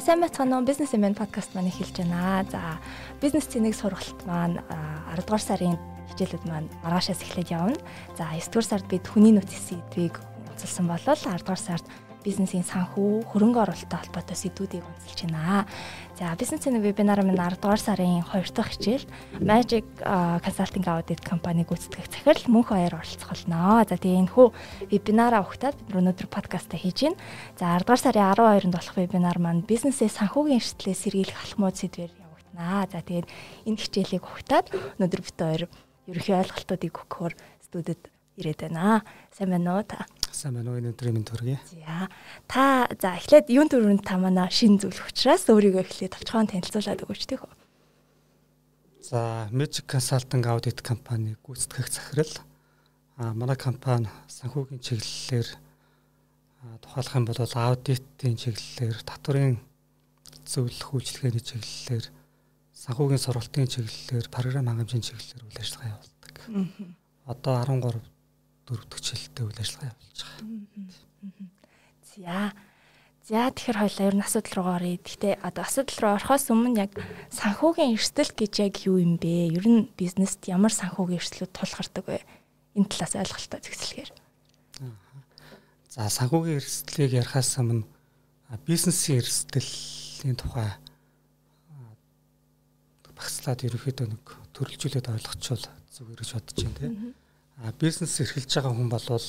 За сайн уу бизнес эмэн подкаст маань эхэлж байна. За бизнес цэнийг сургалт маань 10 дугаар сарын хичээлүүд маань маргаашаас эхлээд явна. За 9 дугаар сард бид хүний нөөцийн сэдвийг онцлсан болол 10 дугаар сард бизнесийн санхүү, хөрөнгө оруулалттай холбоотой сэдвүүдийг онцолж байна. За, бизнесийн вебинар минь 10 дугаар сарын 2 дахь хичээл Magic Consulting Audit компани гүйцэтгэх захирал мөнх баяр оролцох болно. За, тэгээ энэ хүү вебинараа ухтаад бид өнөөдөр подкаст хийж байна. За, 10 дугаар сарын 12-нд болох вебинар маань бизнесээ санхүүгийн эрсдлээс сэргийлэх алхмууд сэдвээр явагдана. За, тэгээд энэ хичээлийг ухтаад өнөөдөр бид хоёр ерөнхий ойлголтуудыг өгөхөөр студид ирээд байна. Сайн байна уу та? Сайн байна уу энэ өдрийн минь төргий. За та за эхлээд юун төрөнд та манай шин зөвлөх учраас өөрийгөө эхлээд товчхон танилцуулаад өгөөч тийх үү. За Magic Consulting Audit компани гүйцэтгэх захирал а манай компани санхүүгийн чиглэлээр тухайлах юм бол аудитын чиглэлээр татврын зөвлөх үйлчилгээний чиглэлээр санхүүгийн сургалтын чиглэлээр програм хангамжийн чиглэлээр үйл ажиллагаа явуулдаг. Одоо 13 дөрөвдөг жилдээ үйл ажиллагаа явуулж байгаа. За. За тэгэхээр хоёлаа ер нь асуудал руу оръё. Гэхдээ одоо асуудал руу орохоос өмнө яг санхүүгийн эрсдэл гэж яг юу юм бэ? Ер нь бизнест ямар санхүүгийн эрсдлүүд тулгардаг вэ? Энэ талаас ойлголтоо зэгслэхээр. За санхүүгийн эрсдлийг ярихаас өмнө бизнесийн эрсдэлийн тухай багцлаад ерөөхдөө нэг төрөлжүүлээд ойлгочвол зүгээр гэж бодож байна тийм бизнес эрхэлж байгаа хүн болвол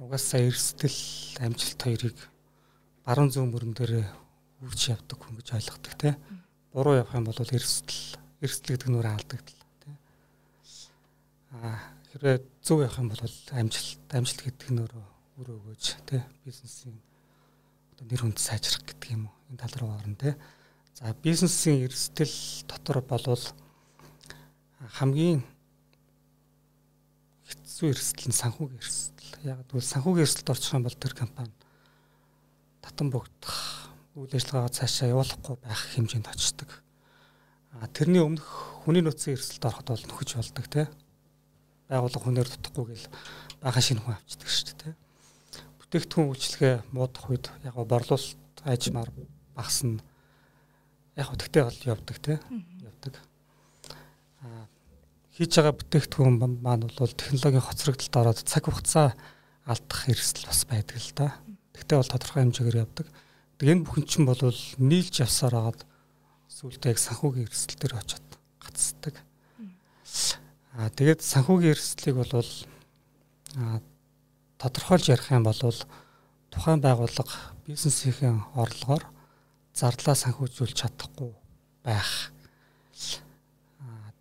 угаасаа эрсдэл амжилт хоёрыг баруун зүүн мөрөн дээр үрж явдаг хүн гэж ойлгодог тийм. Буруу явах юм бол эрсдэл эрсдэл гэдэг нүрэ алдагдал тийм. Аа хэрвээ зөв явах юм бол амжилт амжилт гэдэг нүрэ өөр өгөөж тийм бизнесийн одоо нэр хүнд сайжрах гэдэг юм уу энэ тал руу орно тийм. За бизнесийн эрсдэл дотор болвол хамгийн хэцүү эрсдэл нь санхүүгийн эрсдэл. Яг тэгвэл санхүүгийн эрсдэлд орчих юм бол тэр компани татан богдох үйл ажиллагаагаа цаашаа явуулахгүй байх хэмжээнд очдог. А тэрний өмнөх хүний нөөцийн эрсдэлд ороход бол нөхөж болдог тий. Байгууллага хүнээр дутахгүй гэл бага шинэ хүн авчдаг шүү дээ тий. Бүтээгдэхүүн үйлчлэгээ муудах үед яг борлуулалт ажмаар багасна. Яг тэгтээ бол явдаг тий. Явдаг. А хийж байгаа бүтээгдэхүүн маань бол технологийн хоцрогдолд ороод цаг хугацаа алдах эрсдэл бас байдаг л да. Тэгтээ бол тодорхой хэмжээгээр явдаг. Тэг энэ бүхэн чинь бол нийлж явсаар хагаад сүултээ яг санхүүгийн эрсдэл төр очиод гацдаг. Аа тэгээд санхүүгийн эрсдлийг бол аа тодорхойлж ярих юм бол тухайн байгууллага бизнесийн орлогоор зарлаа санхүүжүүлж чадахгүй байх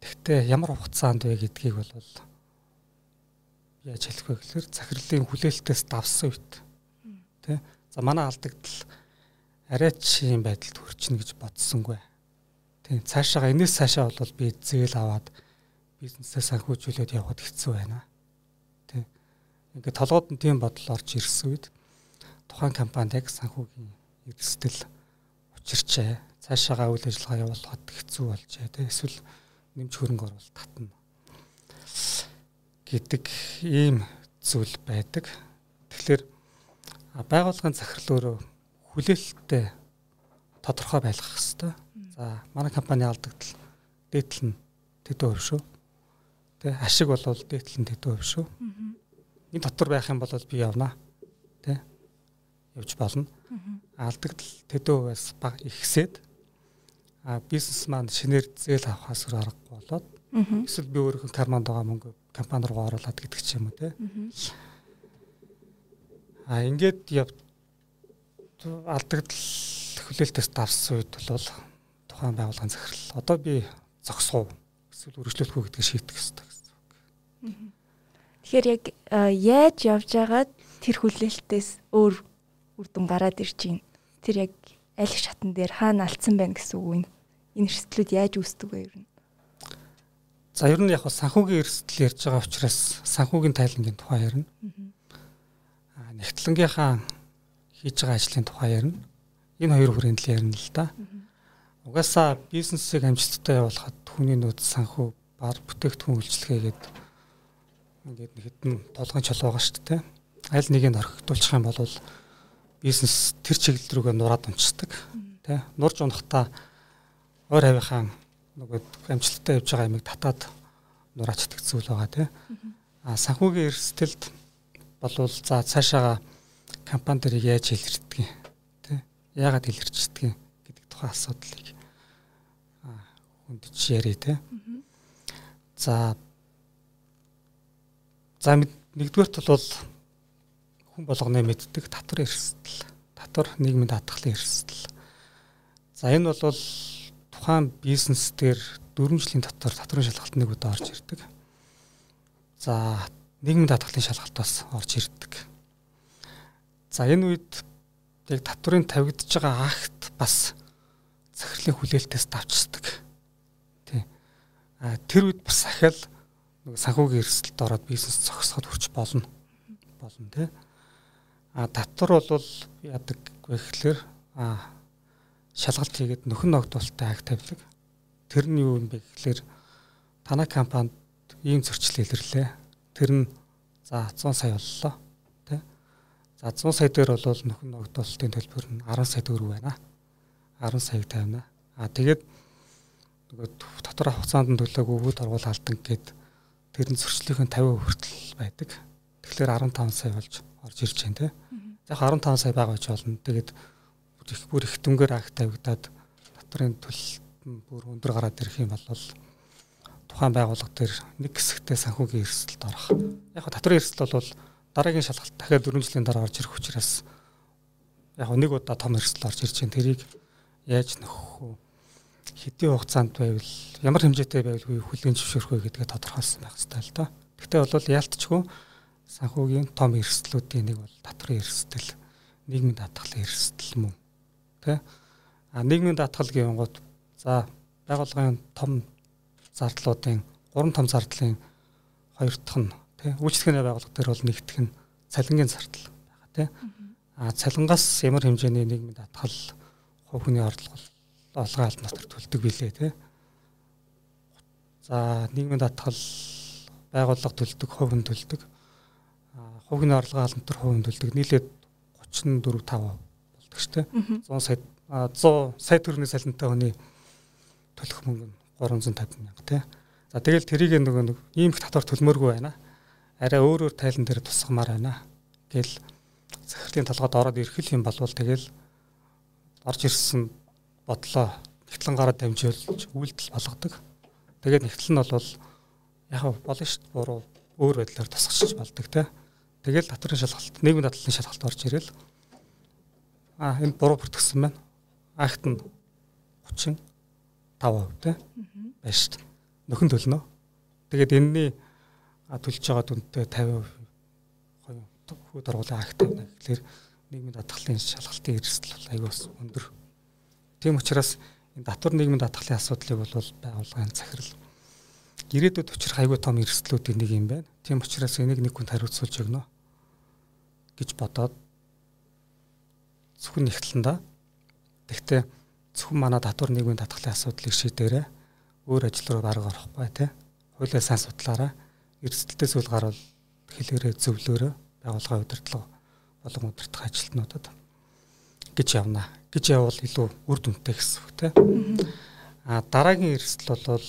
Гэхдээ ямар хугацаанд вэ гэдгийг бол яаж хэлэх вэ гэхээр захирлын хүлээлтээс давсан үед тий. За манай алдагдал арайч юм байдалд хүрчнэ гэж бодсонгүй. Тий. Цаашаага энэс цаашаа бол би зээл аваад бизнесээ санхүүжүүлээд явхад хэцүү байна. Тий. Ингээд толгойд нь тийм бодол орж ирсэн үед тухайн компанид яг санхүүгийн эрсдэл учирчээ. Цаашаага үйл ажиллагаа явуулахад хэцүү болжээ. Тий. Эсвэл нэмж хөрөнгө оруулалт татна гэдэг ийм зүйл байдаг. Тэгэхээр байгууллагын захирал өөрөө хүлээлттэй тодорхой байлгах хэрэгтэй. За манай компани алдагдал дээдл нь тэдэн хувь шүү. Тэ ашиг болвол дээдл нь тэдэн хувь шүү. Энэ дотор байх юм бол би явна. Тэ явж болно. Алдагдал тэдэн хувиас баг ихсээд бизнес маань шинээр зээл авахаас өөр аргагүй болоод эсвэл би өөрийнхөө карманд байгаа мөнгө компани руу оруулаад гэдэг ч юм уу те. А ингээд яв алдагдал хүлээлтээс давсан үед бол тухайн байгууллагын захирал одоо би зогсов эсвэл үргэлжлүүлэхгүй гэдгийг шийдэх ёстой гэсэн үг. Тэгэхээр яг яаж явж байгаад тэр хүлээлтээс өөр үр дүн гараад ирж байна. Тэр яг аль шатн дээр хаана алдсан байна гэсэн үг юм энэ эрсдлүүд яаж үүсдэг вэ ер нь? За ер нь яг санхүүгийн эрсдэл ярьж байгаа учраас санхүүгийн тайлангийн тухай ярина. Аа нэгтлэнгийнхаа хийж байгаа ажлын тухай ярина. Энэ хоёр хүрээнд л ярина л да. Угаасаа бизнесийг амжилттай явуулахад хүний нөөц санхүү бар бүтээгдэхүүн үйлчлэгээгээд ингээд хэдэн толгойн чол байгаа шүү дээ. аль нэгийг орхигдуулчих юм бол бизнес тэр чиглэл рүүгээ нураад унцдаг. Тэ нурж унахтаа ойр хавийнхаа нөгөө амжилттай явж байгаа юмыг татаад нураачдаг зүйл байгаа тий. А санхүүгийн эрсдэлд болвол за цаашаага компани дэрийг яаж илэрдэг юм тий. Яагаад илэрчдэг юм гэдэг тухайн асуудлыг хүндж ярий тий. За за нэгдүгээрт бол хүн болгоны мэддэг татвар эрсдэл, татвар нийгмийн даатгалын эрсдэл. За энэ бол тухайн бизнес дээр 4 жилийн дотор татварын шалгалт нэг удаа орж ирдэг. За нийгмийн даатгалын шалгалт бас орж ирдэг. За энэ үед яг татврын тавигдж байгаа акт бас захирлын хүлээлтээс давчдаг. Тий. А тэр үед бас ахаал нэг санхүүгийн эрсдэлд ороод бизнес зогсоход хүрч болно. Болно тий. А татвар бол яадаг вэ гэхээр а шалгалт хийгээд нөхөн ногдуулалттай акт тавьдаг. Тэр нь юу юм бэ гэхээр танай компанид ийм зөрчил илэрлээ. Тэр нь за 100 сая боллоо. Тэ? За 100 сая дээр бол нөхөн ногдуулалтын төлбөр нь 10 сая төгрөг байна. 10 саяг тавина. А тэгээд нөгөө дотор хугацаанд нь төлөөгүй үүд оргуул алдан гэд тэр нь зөрчлөлийн 50% хүртэл байдаг. Тэгэхээр 15 сая болж орж ирж байна те. За 15 сая байгаа ч болно. Тэгээд их бүр их дүнгээр акт тавигдаад татрын төлөлт бүр өндөр гараад ирэх юм бол тухайн байгууллага дээр нэг хэсэгтээ санхүүгийн эрсдэлд орох. Яг татрын эрсдэл бол дараагийн шалгалт дахиад 4 жилийн дараа орж ирэх учраас яг нэг удаа том эрсдэл орж ирж байна. Тэрийг яаж нөхөх вэ? Хэдийн хугацаанд байвал ямар хэмжээтэй байвал хүлээн зөвшөөрөх вэ гэдгээ тодорхойлсон байх хэрэгтэй л доо. Гэхдээ бол яалтчгүй санхүүгийн том эрсдлүүдийн нэг бол татрын эрсдэл, нийгмийн даатгалын эрсдэл мөн тий. А нийгмийн даатгал гэвнгууд за байгууллагын том зардлуудын гурван том зардлын хоёр дахь нь тий үйлчлэгээний байгууллага дээр бол нэгдэх нь цалингийн зардал байгаа тий. А цалингаас ямар хэмжээний нийгмийн даатгал хувь хүний орлого олгоо албан дотор төлдөг билээ тий. За нийгмийн даатгал байгууллага төлдөг, хувь хүн төлдөг. Хүний орлогын албан дотор хувь хүн төлдөг нийлээд 34 5 дээ. 100 сая 100 сая төгрөгийн салентай хүний төлөх мөнгө нь 350 мянга тий. За тэгэл тэрийг нөгөө нэг ийм их татвар төлмөөргүй байна. Арай өөр өөр тайлан дээр тусгамаар байна. Гэл захирлын толгойд ороод ирэх юм болвол тэгэл орж ирсэн бодлоо нэгтлэн гараад дамжуулж үйлдэл болгодог. Тэгээд нэгтэл нь бол яг болно шүү дээ буруу өөр байдлаар тусгачж болдог те. Тэгэл татварын шалгалт, нийгмийн дадлалын шалгалт орж ирэл а энэ буруу бүртгэсэн байна. Акт нь 35% те байна шүү дээ. Нөхөн төлнө. Тэгээд энэний төлж байгаа дүнтэй 50% хүүд оргуулын акт байна. Тэгэхээр нийгмийн даатгалын шалгалтын эрсдэл бол аюус өндөр. Тийм учраас энэ татвар нийгмийн даатгалын асуудлыг бол байгууллагын захирал ирээдүйд учрах аюу том эрсдлүүдийн нэг юм байна. Тийм учраас энийг нэг хүнд хариуцуулж өгнө гэж бодоод зөвхөн нэгтлэндаа. Тэгтээ зөвхөн манай татвар нийгмийн татгалын асуудлыг шийдээрээ өөр ажил руу бараг орохгүй тий. Хуулиа сайн судлаараа эрсдэлтэй зүйл гарвал хэлээрээ зөвлөөрөө байгууллагын удирдлага болон удирдах ажилтнуудад гэж явна. гэж явбал илүү үр дүнтэй гэсэн үг тий. А дараагийн эрсдэл бол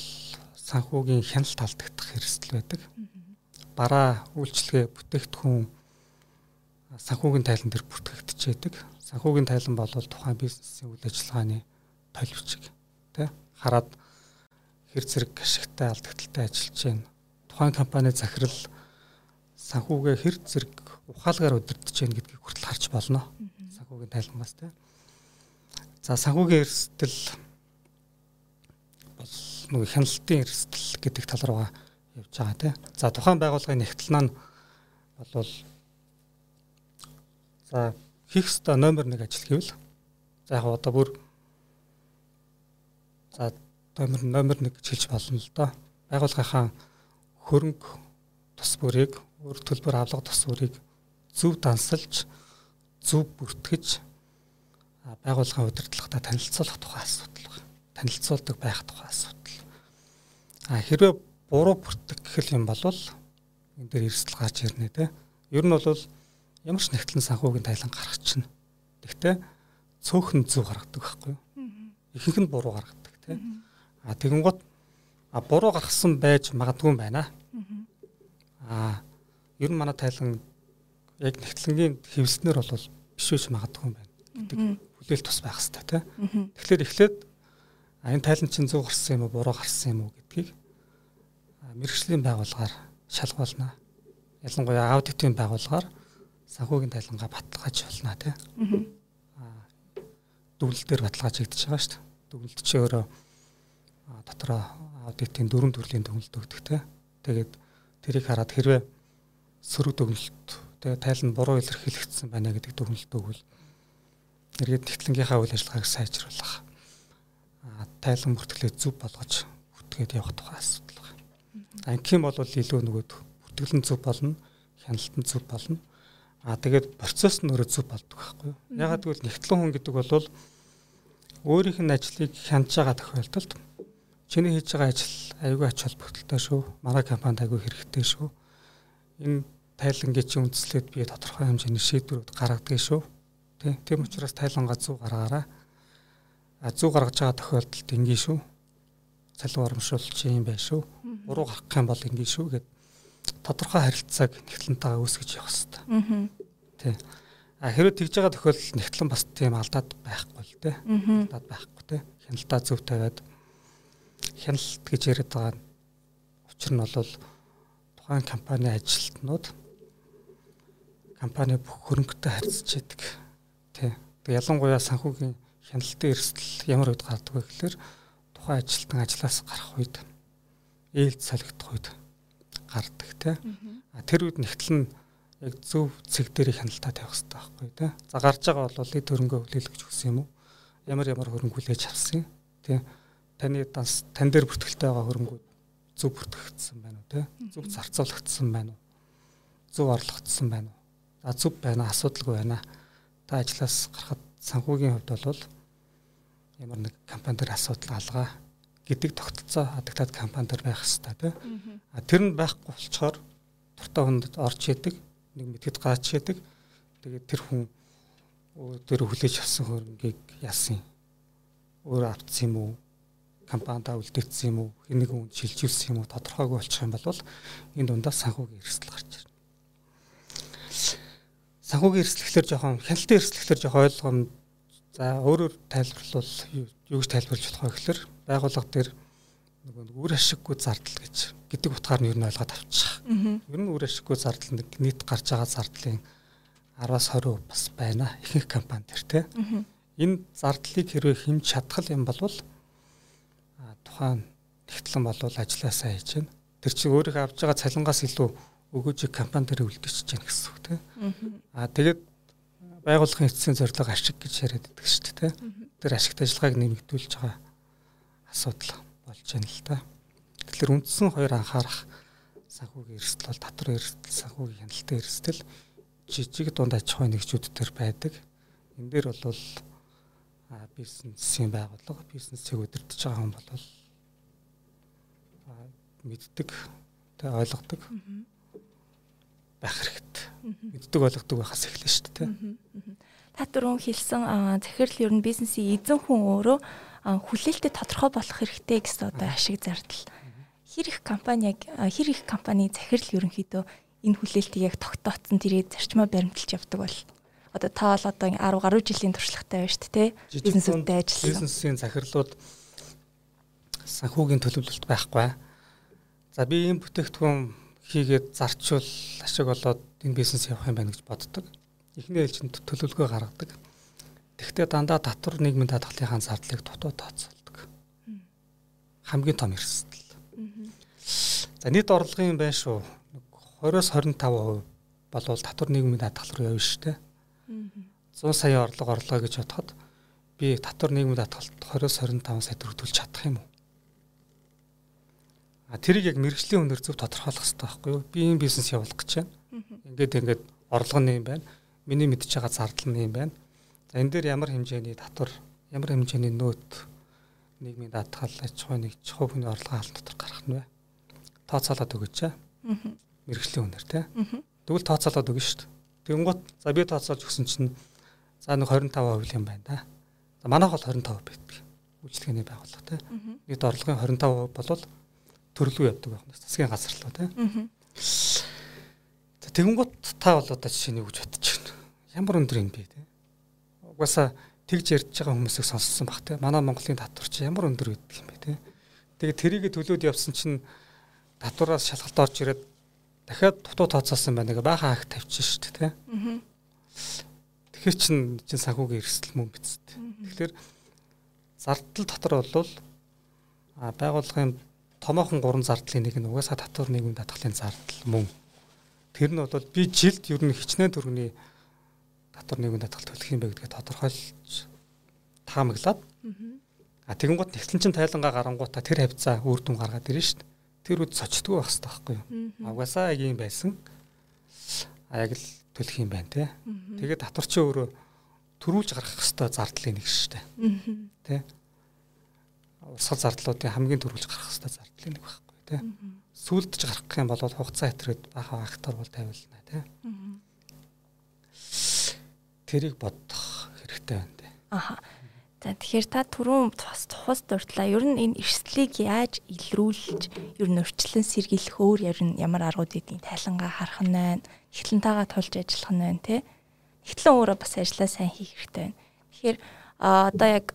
санхүүгийн хяналт алдагдах эрсдэл байдаг. Бараа үйлчлэгээ бүтээгдэхүүн санхүүгийн тайлан дээр бүртгэгдчихэд санхүүгийн тайлан бол тухайн бизнесийн үйл ажиллагааны бичиг тий хараад хэр зэрэг ашигтай алдагдaltaй ажиллаж байна. Тухайн компани захирал санхүүгээ хэр зэрэг ухаалгаар удирдах байна гэдгийг хүртэл харж болно. Санхүүгийн тайлбармаас тий. За санхүүгийн эрсдэл бол нөгөө хяналтын эрсдэл гэдэг тал руугаа явж байгаа тий. За тухайн байгууллагын нэгтлэн нь бол за хийх ёстой номер 1 ажил гэвэл за яг одоо бүр за номер номер 1 гэж хэлж болно л доо. Байгууллагынхаа хөрөнгө тус бүрийг өөр төлбөр авлага тус бүрийг зөв дансалж зөв бүртгэж байгууллагын удирдлагатай танилцуулах тухай асуудал байна. Танилцуулдаг байх тухай асуудал. А хэрвээ буруу бүртгэх гэх юм бол энэ дээр эрсдэл гарч ирнэ те. Ер нь бол ямар ч нэгтлэн санхүүгийн тайлан гаргах чинь. Тэгтээ цөөхөн зөв гаргадаг байхгүй юу? Ихэнх нь буруу гаргадаг тий. А тэгэн гот а буруу гаргасан байж магадгүй юм байна. А ер нь манай тайлан яг нэгтлэнгийн хэвлснэр бол биш үж магадгүй юм байна гэдэг хүлээл тус байх хэрэгтэй тий. Тэгэхээр эхлээд энэ тайлан чинь зөв гарсан юм уу буруу гарсан юм уу гэдгийг мэрэгжлийн байгууллагаар шалгуулна. Ялангуяа аудитын байгууллагаар санхүүгийн тайлангаа баталгааж болно тий. Аа дүгнэлт дээр баталгаажигдчихэж байгаа шүү дээ. Дүгнэлт чи өөрөө дотроо аудитын дөрвөн төрлийн дүгнэлт өгдөг тий. Тэгээд тэрийг хараад хэрвээ сөрөг дүгнэлт тэгээд тайлан буруу илэрхийлэгдсэн байна гэдэг дүгнэлт өгвөл эргээд тэгтлэнгийнхаа үйл ажиллагааг сайжруулах тайлан бүртгэлээ зөв болгож бүтгээд явах тухай асуудал байна. Ангийн бол илүү нөгөө бүртгэл нь зөв болно, хяналт нь зөв болно. Аа тэгээд процесс нь өөрөө зөв болдог байхгүй юу? Ягаад гэвэл нэгтлэн хүн гэдэг бол өөрийнх нь ажлыг хянаж байгаа тохиолдолд чиний хийж байгаа ажил аюулгүй ач холбогдолтой шүү. Манай компанид аюулгүй хэрэгтэй шүү. Энэ тайлангийн чинь үндэслээд би тодорхой хэмжээний шийдвэрүүд гаргадаг шүү. Тэ. Тийм учраас тайлангаа зөв гаргаараа зүү гаргаж байгаа тохиолдолд ингийн шүү. Цалин урамшуулч юм байна шүү. Буруу гаргах юм бол ингийн шүү гэд тодорхой харилцааг нэгтлэнтэйгээ үүсгэж явах хэрэгтэй. Тий. А хэрэв тэгж байгаа тохиолдолд нэгтлэн бас тийм алдаад байхгүй л тий. Алдаад байхгүй тий. Хяналтаа зөв тавиад хяналт гэж яриад байгаа учир нь бол тухайн компани ажилтнууд компани бүх хөрөнгөтэй харьцаж яадаг. Тий. Тэг ялангуяа санхүүгийн хяналтын эрсдэл ямар үед гардаг вэ гэхээр тухайн ажилтан ажлаас гарах үед ээлж солигдох үед гардаг. А тэр үед нэгтэл нь яг зөв цэг дээр хяналтаа тавих хэрэгтэй байхгүй тий. За гарч байгаа бол эд хөрөнгө хүлээлгэж өгсөн юм уу? Ямар ямар хөрөнгө хүлээж авсан тий. Таны данс тань дээр бүртгэлтэй байгаа хөрөнгүүд зөв бүртгэгдсэн байна уу тий? Зөв зарцуулагдсан байна уу? Зөв орлогдсон байна уу? За зөв байна асуудалгүй байна. Та ажлаас гарахад санхүүгийн хувьд бол ямар нэг компани дээр асуудал алгаа гэдэг тогтолцоо хадагтаад компани дээр байх хэрэгтэй тийм. А тэр нь байхгүй болчоор дуртай хүнд орж идэг, нэг мэдгэд гаач идэг. Тэгээд тэр хүн өөр хүлээж авсан хөрөнгийг яасан өөр авцсан юм уу? компанида үлдээсэн юм уу? Хэн нэг хүн шилжүүлсэн юм уу? Тодорхойгүй болчих юм бол энэ дундаас санхүүгийн эрсдэл гарч ирнэ. Санхүүгийн эрсдлэхлэр жоохон хяналтын эрсдлэхлэр жоохон ойлгом За өөрөөр тайлбарлавал юу гэж тайлбарлаж болох вэ гэхээр байгууллага дээр нөгөө үр ашиггүй зардал гэж гэдэг утгаар нь ер нь ойлгоод авчих. Ер нь үр ашиггүй зардал нэг нийт гарч байгаа зардлын 10-аас 20% бас байна ихэнх компани төр тий. Энэ зардлыг хэрвээ хэмж чадхал юм бол тухайн тэгтлэн болвол ажилласаа хийж байна. Тэр чинь өөрийнхөө авж байгаа цалингаас илүү өгөөжийг компани дээр үлдчихэж байна гэсэн үг тий. Аа тэгээд байгууллагын эцсийн зорилго ашиг гэж яриад байдаг шүү дээ. Тэр ашигт ажиллагааг нэмэгдүүлж байгаа асуудал болж байна л да. Тэгэхээр үндсэн хоёр анхаарах санхүүгийн эрсдэл бол татвар эрсдэл, санхүүгийн хяналтын эрсдэл жижиг дунд аж ахуйн нэгжүүд төр байдаг. Энэ дээр бол бизнесийн байгууллага, бизнесийг удирдах байгаа хүн бол мэддэг, тэ ойлгодог байх хэрэгтэй. Мэддэг ойлгодог байхаас эхэлнэ шүү дээ. Та түрүүн хэлсэн захирал ер нь бизнесийн эзэн хүн өөрөө хүлээлтэд тодорхой болох хэрэгтэй гэсэн одоо ашиг зардал. Хэр их компани яг хэр их компани захирал ерөнхийдөө энэ хүлээлтийг яг тогтооцсон тэрийг зарчмаа баримталж явдаг бол одоо та бол одоо 10 гаруй жилийн туршлагатай байна шүү дээ бизнесүүдтэй ажилласан. Бизнесийн захирлууд санхүүгийн төлөвлөлт байхгүй. За би энэ бүтээгдэхүүн хийгээд зарчвал ашиг болоод энэ бизнес явах юм байна гэж боддог. Эхний ээлжинд төлөвлөгөө гаргадаг. Тэгвэл дандаа татвар нийгмийн даатгалынхаа зардлыг дутуу тооцоолдог. Хамгийн том эрсдэл. За нийт орлогын байна шүү. 20-оос 25% болвол татвар нийгмийн даатгал руу явна шүү дээ. 100 сая орлого орлоо гэж бодоход би татвар нийгмийн даатгалд 20-оос 25 сая төгрөг чадах юм уу? А тэрийг яг мэрэгжлийн үнээр зөв тодорхойлох хэрэгтэй байхгүй юу? Би энэ бизнес явуулах гэж байна. Ингээд ингээд орлого нь юм байна. Миний мэдж байгаа зардал нь юм байна. За энэ дээр ямар хэмжээний татвар, ямар хэмжээний нөөт нийгмийн даатгал аж ахуй нэг чухал хүний орлогын хаалт дотор гарах нь вэ? Тооцоолоод өгөөч аа. Мэргэжлийн үнээр тий. Тэгвэл тооцоолоод өгнө шүү дээ. Тэгэнгუთ за би тооцоолж өгсөн чинь за нэг 25% юм байна да. За манайх бол 25% байдаг. Үйлчлэгээний байгууллага тийм. Нийт орлогын 25% болвол төрлөө явдаг байх нь засгийн газар руу тийм. За тэгэнгუთ та бол одоо жишээ нь юу гэж бодож байна. Ямар өндөр юм бэ тийм. Угаасаа тэгж ярьж байгаа хүмүүсийг сонссон баг тийм. Манай Монголын татвар чи ямар өндөр байдаг юм бэ тийм. Тэгээд тэрийг төлөөд явсан чинь татвараас шалгалт орж ирээд дахиад дутуу тооцоолсон байна гэ баахан ах тавьчих шүү дээ тийм. Тэгэхээр чин чин санхүүгийн эрсдэл мөн биз дээ. Тэгэхээр зардал дотор бол а байгууллагын томоохон гурван зардлын нэг нь угаасаа татвар нийгэм татгалын зардал мөн. Тэр нь бол би жилд ер нь хичнээн төгрөгийн татвар нийгэм татгал төлөх юм бэ гэдгээ тодорхойлж таамаглаад А тэгэн гот нэгтлэн чин тайлангаа гарангуудаа тэр хавцаа үр дүн гаргаад ирнэ шүү дээ. Тэр үд цочтгүй байх хэрэгтэй байхгүй юу? Угаасаа яг юм байсан. А яг л төлөх юм байна те. Тэгээд татвар чи өөрөө төрүүлж гаргах хэрэгтэй зардлын нэг шүү дээ. Тэ? Урсгал зардлуудын хамгийн төрүүлж гаргах хэрэгтэй зардлын нэг байхгүй те. Сүлдж гаргах юм бол хугацаа хэтрээд баха фактор бол тавилна те. Тэрийг бодох хэрэгтэй байна те. Аха. За тэгэхээр та түрүүн бас тухас дурдлаа. Ер нь энэ эрсдлийг яаж илрүүлж, ер нь өрчлөн сэргийлэх өөр ямар аргууд гэдгийг тайлангаа харах нь байна. Эхлэнтэйгээ тулж ажиллах нь байна, тэ. Эхлэн өөрөө бас ажиллаа сайн хийх хэрэгтэй байна. Тэгэхээр одоо яг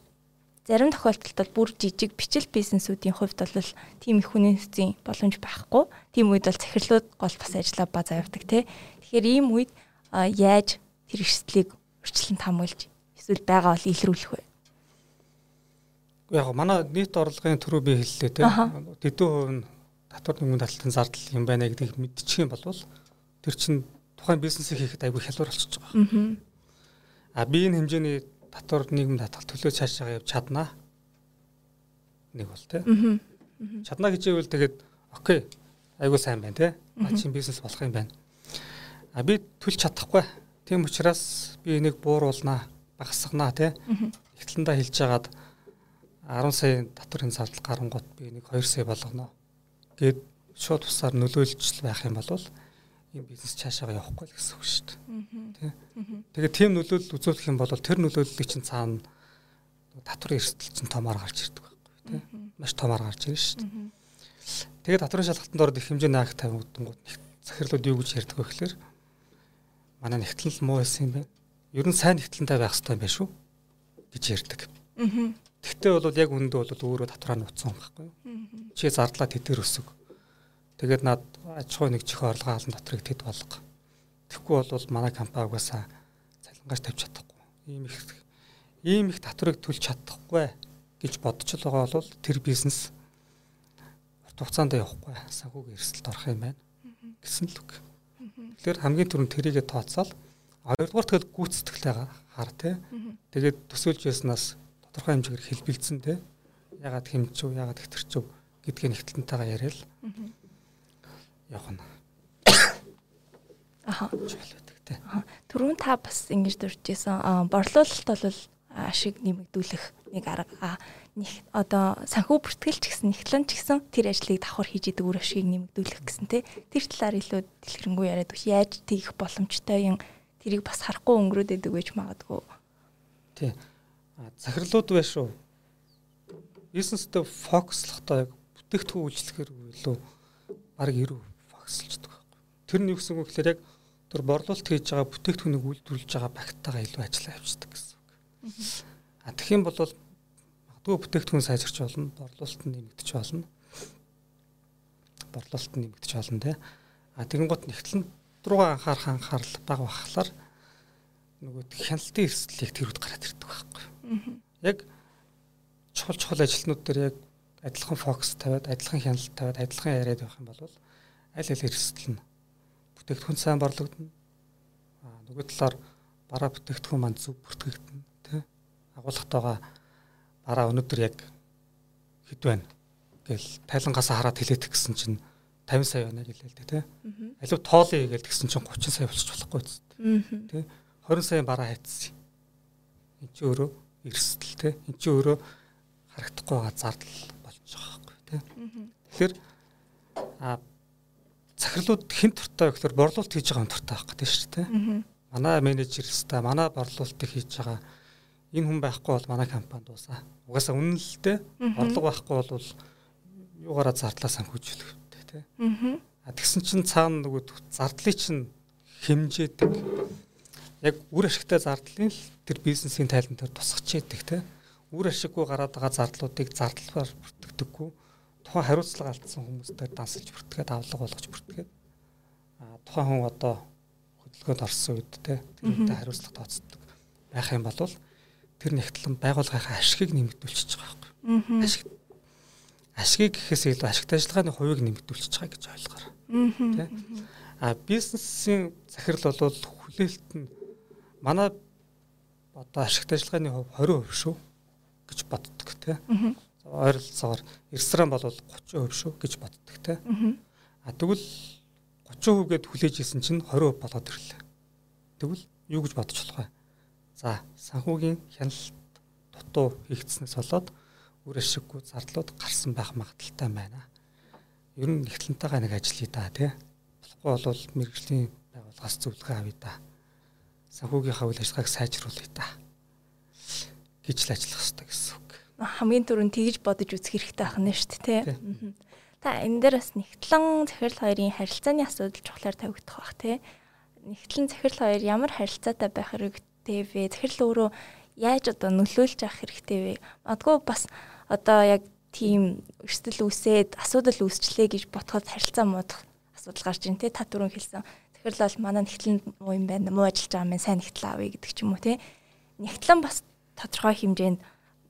зарим тохиолдолд бол бүр жижиг бичил бизнесүүдийн хувьд бол тийм их хүний нөөцийн боломж байхгүй. Тийм үед бол захирлууд гол бас ажиллаа ба заявдаг, тэ. Тэгэхээр ийм үед яаж тэр эрсдлийг өрчлөн тамуулж эсвэл байгаа бол илрүүлэх вэ? яг манай нийт орлогын төрөө би хэллээ те. Тэдэн хувь нь татвар нэмийн таталтын зардал юм байна гэдгийг мэдчих юм бол тэр чинь тухайн бизнесийг хийхэд айгүй хялбар болчихж байгаа. А би энэ хэмжээний татвар нийгэм татгалт төлөө цаашаа явж чаднаа. Нэг бол те. Чадна гэж ивэл тэгээд окей айгүй сайн байна те. А чинь бизнес болох юм байна. А би төлж чадахгүй. Тийм учраас би энийг бууруулнаа, багасгахнаа те. Ихтлэндээ хэлж хагаад 10 сая татварын зардал гарангуут би нэг 2 сая болгоно гэд шууд тусаар нөлөөлж байх юм бол ийм бизнес цаашаа явахгүй л гэсэн үг шүү дээ. Тэгээд тийм нөлөөлөл үзүүлэх юм бол тэр нөлөөллийг чинь цаана татварын эрсдэл чинь томоор гарч ирдэг байхгүй тий. Маш томоор гарч ирнэ шүү дээ. Тэгээд татварын шалгалтанд ороод их хэмжээний акт тавигдангууд захирлууд юу гэж ярьдаг вэ гэхээр манай нэгтлэн муу байсан юм байна. Ер нь сайн нэгтлэнтэй байх хэрэгтэй байна шүү гэж ярьдаг. Тэгтээ бол яг үндэ бол өөрөө татвараа нууцсан байхгүй юу? Чи зардлаа тэтэр өсөг. Тэгээд над аж ахуй нэг чих орлогын хаалт дотрыг тэд болго. Тэгэхгүй бол манай компани угаасаа цалингаас тавьж чадахгүй. Ийм их ийм их татварыг төлж чадахгүй гэж бодож л байгаа бол тэр бизнес урт хугацаанд явахгүй санхүүгийн эрсдэлд орох юм байна гэсэн л үг. Тэгэхээр хамгийн түрүүнд тэрийгэ тооцоол хоёрдугаар тэгэл гүйцэтгэлээ хар тий. Тэгээд төсөөлж яснаас тодорхой хэмжээгээр хэлбэлцэн те ягаад хэмжүү ягаад хэтэрчүү гэдгийг нэгтлэнтэйгээ яриад явах нь. Аха. Түрүүн та бас ингэж дуржсэн борлуулалт бол ашиг нэмэгдүүлэх нэг арга нэг одоо санхүү бүртгэлч гэсэн нэгтлэн ч гэсэн тэр ажлыг давхар хийж идэг үр ашиг нэмэгдүүлэх гэсэн те тэр талаар илүү дэлгэрэнгүй яриад үгүй яаж тийх боломжтой юм тэрийг бас харахгүй өнгөрөөд идэг гэж магадгүй. Тий захирлууд байна шүү. Бизнестэй фокуслохдоо яг бүтээгдэхүүн үйлчлэхээр илүү баг 90 фокуслждаг байхгүй. Тэр нь юу гэсэн үг гэхээр яг тэр борлуулалт хийж байгаа бүтээгдэхүүнийг үйлдвэрлэж байгаа багтаагаа илүү ажиллаа явуулдаг гэсэн үг. А тэгэх юм бол магадгүй бүтээгдэхүүн сайжирч болно, борлуулалт нь нэмэгдэж болно. Борлуулалт нь нэмэгдэж болно те. А тэгэн гот нэгтлэн руугаа анхаарах анхаарал бага бахлаар нөгөө хяналтын эрсдлийг тэр үд гараад ирдэг байхгүй. Яг чухал чухал ажилтнууд дээр яг адилхан фокус тавиад, адилхан хяналт тавиад, адилхан яриад байх юм бол аль аль эрсдэл нь бүтээгдэхүүн сайн борлогдно. Аа нөгөө талаар бараа бүтээгдэхүүн манд зөв бүртгэгдэнэ, тэ? Агуулгатайгаа бараа өнөөдөр яг хэд байна гэл тайлангаас хараад хэлээд гисэн чинь 50 сая байна гэлээ л дээ, тэ? Алив тоолын хийгээл гисэн чинь 30 сая болчих болохгүй зү. Тэ? 20 сая бараа хайцсан. Энд чи өөрөө эрсдэл те эн чинь өөрөө харагдахгүй байгаа зардал болж байгаа байхгүй те. Тэгэхээр а захирлууд хэн туртай гэхээр борлуулалт хийж байгаа хүн туртай байх гэдэг шүү дээ. манай менежер ста манай борлуулалтыг хийж байгаа энэ хүн байхгүй бол манай компани дуусаа. Угаасаа үнэнлэлтэй орлого байхгүй бол юугаараа зардлаа санхүүжүүлэх тий. Аа тэгсэн чинь цаана нөгөө зардлыг чинь хэмжээдэг. Яг үр ашигтай зардлын л тэр бизнесийн тайлан дээр тусгach яадаг тий. Үр ашиггүй гараад байгаа зардлуудыг зардлаар бүртгэдэггүй. Тухайн хариуцлага алдсан хүмүүстээр дансалж бүртгээд авлага болгож бүртгээд тухайн хүн одоо хөдөлгөөнд орсон үед те тэр үүнтэй хариуцлага тооцдог байх юм бол тэр нэгтлэн байгууллагынхаа ашигыг нэмэгдүүлчихэж байгаа байхгүй. Ашиг ашгийг гэхээс илүү ашигт ажиллагааны хувийг нэмэгдүүлчихэж байгаа гэж ойлгоорой. Тэ? А бизнесийн захирал бол хүлээлт нь манай одоо ашигт ажиллагааны хувь 20% шүү гэж боддог тий. Ойролцоогоор ресторан бол 30% шүү гэж боддог тий. А тэгвэл 30% гээд хүлээж исэн чинь 20% болоод ирлээ. Тэгвэл юу гэж бодож болох вэ? За, санхүүгийн хяналт дутуу хийгдснээс болоод үр ашиггүй зардлууд гарсан байх магадaltaй байна. Ер нь нэгтлэнтэйгээ нэг ажиллая да тий. Болохгүй бол мэрэгжлийн байгууллагаас зөвлөгөө авъя да. Санхүүгийнхаа үйл ажиллагааг сайжруулъя да. гэж л ажиллах хэрэгтэй гэсэн үг. Хамгийн түрүүнд тэгж бодож үзэх хэрэгтэй ахна шүү дээ тий. Та энэ дээр бас нэгтлэн захирал хоёрын харилцааны асуудал чухлаар тавигдах бах тий. Нэгтлэн захирал хоёр ямар харилцаатай байх хэрэгтэй вэ? Захирал өөрөө яаж одоо нөлөөлж авах хэрэгтэй вэ? Магадгүй бас одоо яг тийм өрсөлдөл үүсээд асуудал үүсчлээ гэж ботход харилцаа муудах асуудал гарч ийн тий. Та түрүүн хэлсэн захирал бол манай нэгтлэн муу юм байна. Муу ажиллаж байгаа юм сайн нэгтлээ авъя гэдэг ч юм уу тий. Нэгтлэн бас тодорхой хэмжээнд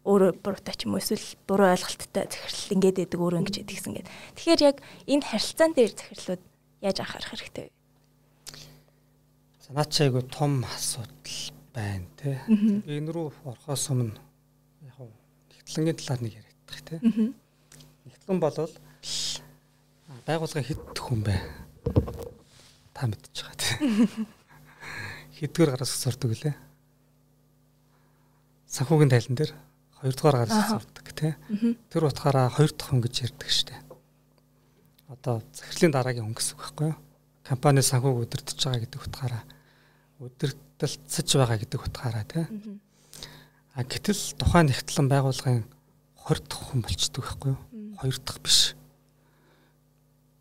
өөрөө буруутай ч юм уу эсвэл буруу ойлголттой захирал ингээд байдаг өөрөө ингэж гэдгийгсэн гээд. Тэгэхээр яг энэ харилцаан дээр захирлууд яаж анхаарах хэрэгтэй вэ? За наад чи айгу том асуудал байна те. Энэ рүү орохоос өмнө яг нь нэгтлэнгийн талаар нэг яриадах те. Нэгтлэн болвол байгуулгын хэд хүн бэ? Та мэдчихэж байгаа те. Хэдгээр гараас сурдаг лээ? Санхүүгийн тайлан дээр хоёрдугаар гарч сурдаг тий. Тэр утгаараа хоёр дахь хүн гэж ярьдаг штэ. Одоо захирлын дараагийн хүн гэсэн үг байхгүй юу? Компани санхүүг удирдах байгаа гэдэг утгаараа удирдалцаж байгаа гэдэг утгаараа тий. А гэтэл тухайн нэгтлэн байгууллагын 20 дахь хүн болчдөг байхгүй юу? Хоёр дахь биш.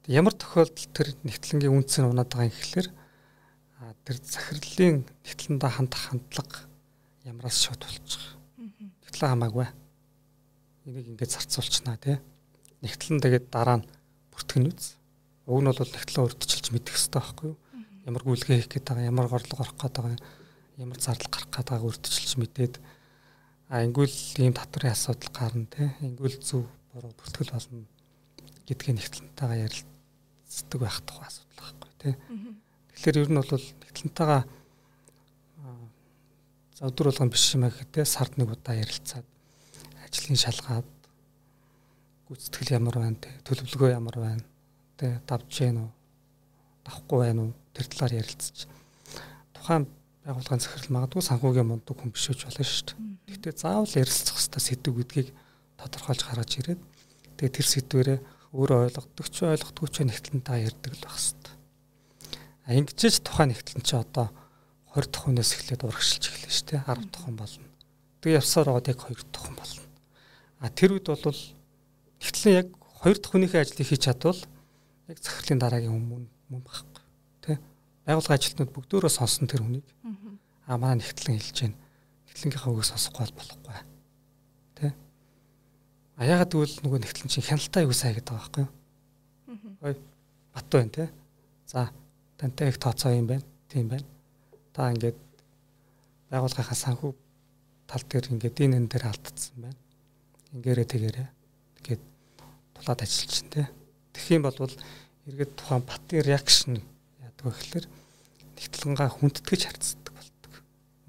Ямар тохиолдолд тэр нэгтлэнгийн үнц нь унаад байгаа юм гэхэлэр тэр захирлын нэгтлэндээ хандах хандлага ямраас шууд болчих нэгтлэн хамаагүй. Энийг ингээд зарцуулчихна тий. Нэгтлэн тэгээд дараа нь бүртгэн үз. Уг нь бол нэгтлэн урдчилж мэдэх хэрэгтэй байхгүй юу? Ямар гүйлгээ хийх гээд байгаа, ямар горлог орох гээд байгаа, ямар зардал гарах гээд байгааг урдчилж мэдээд а ингүүл ийм татварын асуудал гарна тий. Ингүүл зөв буруу бүртгэл болно гэдгийг нэгтлэнтэйгээ ярилцдаг байх тухай асуудал байхгүй тий. Тэгэхээр ер нь бол нэгтлэнтэйгээ За өдөр болгон биш юм аа гэхтээ сард нэг удаа ярилцаад ажлын шалгаад гүйцэтгэл ямар байна те төлөвлөгөө ямар байна те давж гэн үү давхгүй байна уу тэр талаар ярилцаж тухайн байгууллагын захирал магадгүй санхүүгийн мундаг хүн биш үуч болно шүү дээ. Гэхдээ заавал ярилцах хэвээр сэдв гэдгийг тодорхойлж гаргаж ирээд тэгээ тэр сэдвэрээ өөрөө ойлгодог ч ойлгодгүй ч нэгтлэнтэй ярьдаг л байх хэвээр. А ингэж тухайн нэгтлэн чи одоо 20 дахь хүнээс эхлээд урагшилж эхэлнэ шүү дээ 10 дахь хүн болно. Тэгээ явсаар аваад яг 2 дахь хүн болно. А тэр үед бол тэгтлээ яг 2 дахь хүнийхээ ажлыг хийж чадвал яг захирлын дараагийн хүн мөн байхгүй. Тэ? Байгууллага ажилтнууд бүгдөө сонсон тэр хүнийг. А манай нэгтлэн хэлж байна. Нэгтлэнгийнхаа үгийг сонсохгүй болохгүй. Тэ? А ягаад гэвэл нөгөө нэгтлэн чинь хяналтаа юу сайн гэдэг байгаа байхгүй юу? Ой бат байна те. За тантай их тооцоо юм байна. Тийм байна та ингээд байгууллагынхаа санхүү тал дээр ингээд энэ энэ дээр алдсан байна. Ингээрэ тэгээрэ. Тэгээд тулаад ажиллаж чинь те. Тэгэх юм бол эргээд тухайн батын реакшн яадаг вэ гэхээр нэгтлэнгаа хүндэтгэж харцдаг болдог.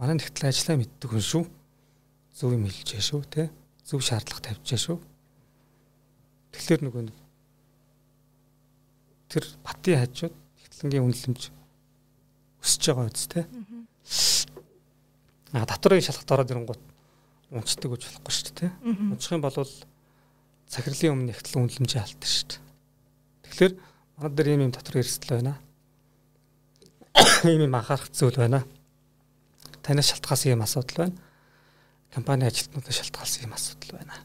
Манай нэгтлэн ажиллаа мэддэг хүн шүү. Зөв юм хэлжээ шүү те. Зөв шаардлага тавьжээ шүү. Тэгэхээр нөгөө тэр батын хажууд нэгтлэнгийн үнэлэмж өсөж байгаа үст те. А татварын шалгалт ороод ирэнгүүт унцдаг гэж болохгүй шүү дээ. Унцах юм бол захирлын өмнө ихтэл үнэлэмжээ алдсан шүү дээ. Тэгэхээр манай дээр ийм юм татвар эрсдэл байна. Ийм юм анхаарах зүйл байна. танаас шалтгаалсан юм асуудал байна. Компани ажилтнуудаас шалтгаалсан юм асуудал байна.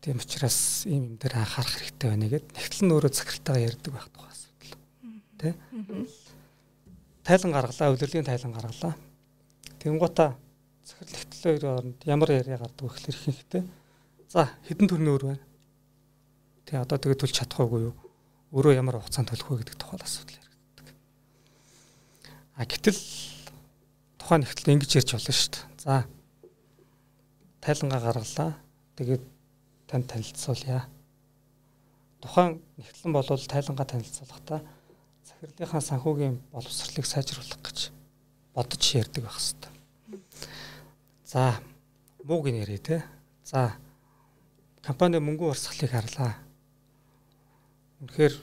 Тийм учраас ийм юм дээр анхаарах хэрэгтэй байна гэд нэгтлэн өөрөө захиралтайгаа ярьдаг байх тухай асуудал. Тэ? Тайлан гаргалаа, өвлөрлийн тайлан гаргалаа. Тэнгуута захирал нэгтлэн хоёрын ямар яриа гардаг вэ гэхээр ихэнхдээ за хэдэн төрний өр байна. Тэ одоо тэгээ төлж чадах уугүй юу? Өөрөө ямар хугацаанд төлөх вэ гэдэг тухай асуудал яригддаг. А гэтэл тухайн нэгтэл ингэж ярьж болно шүү дээ. За тайлангаа гаргалаа. Тэгээд танд танилцуулъя. Тухайн нэгтлэн болвол тайлангаа танилцуулахдаа захирлынхаа санхүүгийн боловсролыг сайжруулах гэж бодож ярьдаг байх хэвээр. За мууг яриа те. За компани мөнгө урсгалыг харлаа. Үнэхээр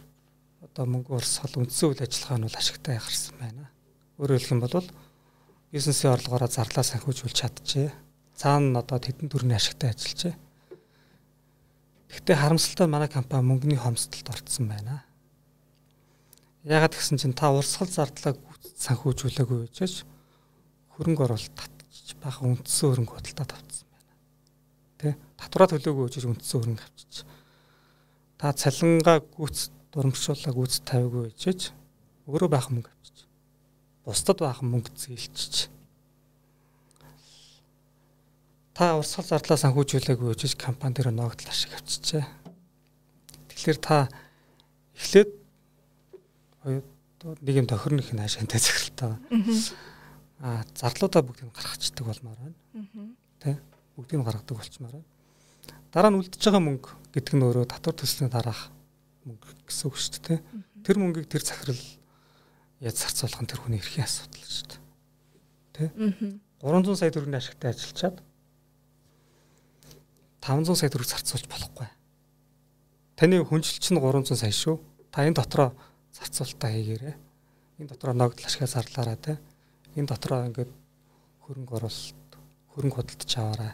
одоо мөнгө урсгал үндсэн үйл ажиллагаа нь бол ашигтай гарсан байна. Өөрөөр хэлэх юм бол бизнесийн орлогоороо зарлаа санхүүжүүлж чадчихэ. Цаана одоо тэдэн төрний ашигтай ажиллажээ. Гэхдээ харамсалтай манай компани мөнгөний хомсдолд орцсон байна. Яагаад гэсэн чинь та урсгал зардлаа санхүүжүүлээгүй гэж хөрөнгө оруулалт татчих бага үндсэн хөрөнгө худалдаа тавцсан байна. Тэ? Татвараа төлөөгүй гэж үндсэн хөрөнгө авчиж. Та цалингаа гүйц дурамжуулаа гүйц тавиагүй гэж өөрөө байх мөнгө авчиж. Бусдад байх мөнгө зээлчиж та урсгал зардлаа санхүүжүүлээгүй гэж компани дээр ногдол ашиг авчижээ. Тэгэхээр та эхлээд нэг юм тохирно их наашаантай захиралтай. Аа зарлуудаа бүгдийг гаргацдаг болмоор байна. Тэ бүгдийг гаргадаг болчмоор байна. Дараа нь үлдчихэж байгаа мөнгө гэдэг нь өөрөө татвар төслийн дараах мөнгө гэсэн үг шүү дээ. Тэр мөнгийг тэр захирал яаж зарцуулах нь тэр хүний эрхийн асуудал шүү дээ. Тэ? 300 сая төгрөгийн ашигтай ажиллачаад 500 сая төгрөг зарцуулж болохгүй. Таны хүнжилт чинь 300 сая шүү. Та энэ дотроо зарцуулалтаа хийгээрэй. Энэ дотроо ногдол ашгаа зарлаарай те. Энэ дотроо ингээд хөрөнгө оруулалт, хөрөнгө худалдаж аваарай.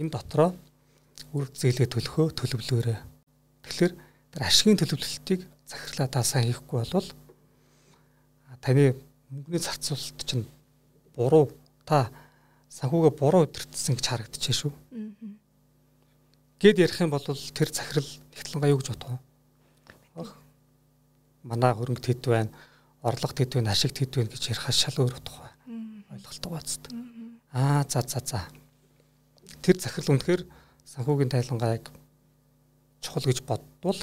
Энэ дотроо үр зээлээ төлөхөө төлөвлөөрэй. Тэгэхээр тэр ашигын төлөвлөлтийг захирлаа та сайн хийхгүй бол таны мөнгөний зарцуулалт чинь буруу та санхүүгээ буруу удирдсан гэж харагдчихэ шүү. Гэд ярих юм бол тэр захирал нэгтлэнгаа юу гэж бодох? Манай хөрөнгө тэд байна, орлого тэд байна, ашиг тэд байна гэж ярихаас шал өөр утга байна. Ойлголттой бацдаг. Аа за за за. Тэр захирал үнэхээр санхүүгийн тайлангааг чухал гэж бодвол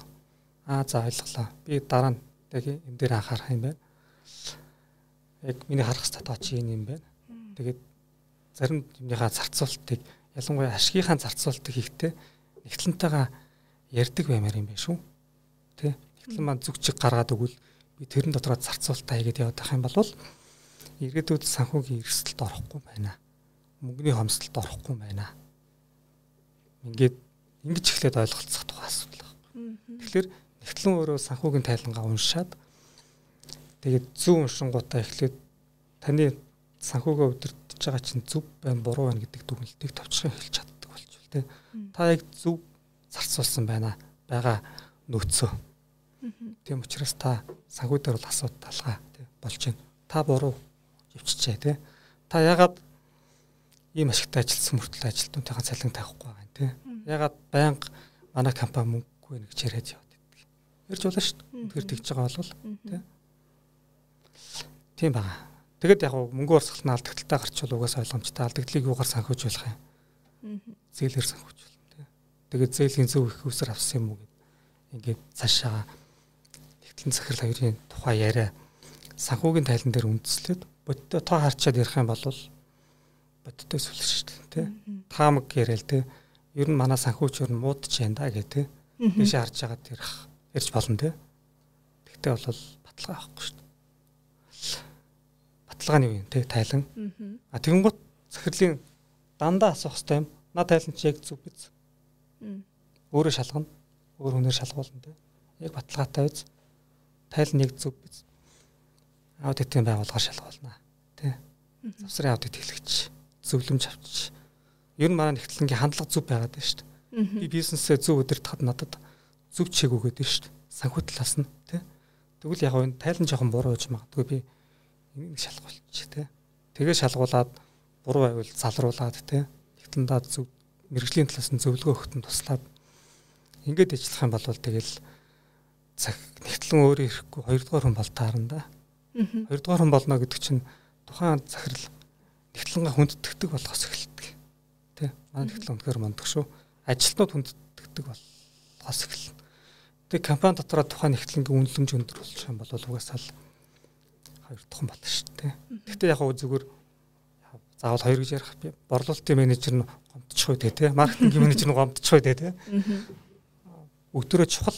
аа за ойлголоо. Би дараа нь энэ дээр анхаарах юм байна. Яг миний харах статаа чи энэ юм байна. Тэгээд зарим юмныхаа зарцуултыг ялангуяа ашигынхаа зарцуултыг хийхдээ нэгтлэнтэйгээ ярьдаг баймаар юм байна шүү. Тэ? Нэгтлэн маань зүг чиг гаргаад өгвөл би тэрэн дотроо зарцуулалтаа хийгээд явах юм бол иргэдүүд санхүүгийн эрсдэлд орохгүй байна. Мөнгөний хомсдолд орохгүй байна. Ингээд ингэж эхлээд ойлголцох тухай асуудал байна. Тэгэхээр нэгтлэн өөрөө санхүүгийн тайлангаа уншаад тэгээд зөв уншингуудаа эхлээд таны санхүүгээ өдөртөж байгаа чинь зөв байна буруу байна гэдэг дүгнэлтийг товчхон хэлж чаддаг болчихвол тэ та яг зөв зарцуулсан байна байгаа нөөцөө. Тийм учраас та санхүү дээр бол асуудал талгаа тий болж байна. Та буруу явчихжээ тий. Та ягаад ийм ашигтай ажилласан мөртлөө ажилтнуудынхаа цалин тавихгүй байгаа юм тий. Ягаад байнга манай компани мөнгөгүй нэг ч яриад яваад байдаг. Ярьж болно шүү дээ. Тэгэхээр тэгж байгаа бол тий. Тийм байгаа. Тэгэд яг мөнгө урсгалын алдагталтай гарчвал угаасаа ойлгомжтой алдагдлыг юугаар санхүүж болох юм зээлэр санхүүжүүлнэ тий. Тэгээд зээлийн зөв их усэр авсан юм уу гэд ингээд цаашаа нэгтлэн захирал хоёрын тухай яриа санхүүгийн тайлан дээр үндэслээд бодтой тоо харчаад ярих юм бол бодтой сүлж шүү дээ тий. Таамаг яриад тий. Ер нь манай санхүүч ер нь муудаж байна да гэх тий. Тийш харж байгаад ярих ярьж болно тий. Тэгтээ бол баталгаа авахгүй шүү дээ. Баталгааны үе тий тайлан. А тэгэн гут захирлын дандаа асуух хэрэгтэй юм. Наад тайлан чи яг зүг биз. Өөрөө шалгана. Өөр хүнээр шалгуулна те. Яг баталгаатай биз. Тайлан яг зүг биз. Аудитын байгууллагаар шалгуулна. Тэ. Завсрын аудит хэлэгч зөвлөмж авчиж. Ер нь манай нэгтлэнгийн хандлага зөв байгаад байна шүү дээ. Би бизнесээ зөв удирдахад надад зөв чиг өгöd байна шүү дээ. Санхүү талаас нь тэ. Тэгвэл яг энэ тайлан жоохон буруу гэж магадгүй би энийг шалгуулчих тэ. Тэгээ шалгуулад буруу байвал залруулад те нэгтлэндээ зөв мэрэгжлийн талаас нь зөвлөгөө өгөхтөн туслаад ингээд ажиллах юм бол тэгэл цаг нэгтлэн өөрөө ирэхгүй хоёрдугаар хүн бол таарна да. Хоёрдугаар хүн болно гэдэг чинь тухайн захирал нэгтлэнгээ хүндэтгдэг болохоос эхэлдэг. Тэ. Манай нэгтлэн үнэхээр мундаг шүү. Ажилтнууд хүндэтгдэг болохоос эхэлнэ. Тэгээ компани дотроо тухайн нэгтлэнгийн үнэлэмж өндөр болчих юм бол угаасаа л хоёр дахь хүн болно шүү дээ. Гэхдээ яг гоо зүгээр заавал хоёр гэж ярих борлуулалтын менежер нь гомдчих үү те маркетинг менежер нь гомдчих үү те өдөрөө чухал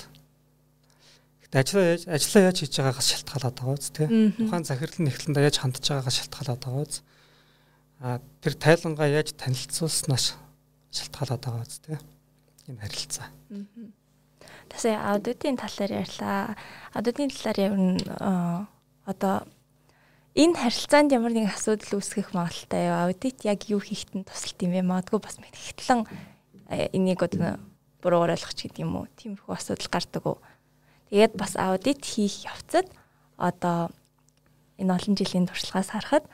Гэтэ ажлаа яаж ажлаа яаж хийж байгаагаас шалтгаалаад байгаа үст те тухайн захирал нь эхлэндээ яаж хандж байгаагаас шалтгаалаад байгаа үст а тэр тайлангаа яаж танилцуулснаас шалтгаалаад байгаа үст те энэ харилцаа Тэсээ аудитын талаар ярьлаа. Аудитын талаар ер нь одоо энэ харилцаанд ямар нэгэн асуудал үүсгэх магадaltaй юу? Аудит яг юу хийхэд нь тусалт юм бэ? Магадгүй бас мэтгэлэн э, энийг одоо буруугаар ойлгох ч гэдэг юм уу? Тиймэрхүү асуудал гардаг уу? Тэгээд бас аудит хийх явцад одоо энэ олон жилийн туршлагаас харахад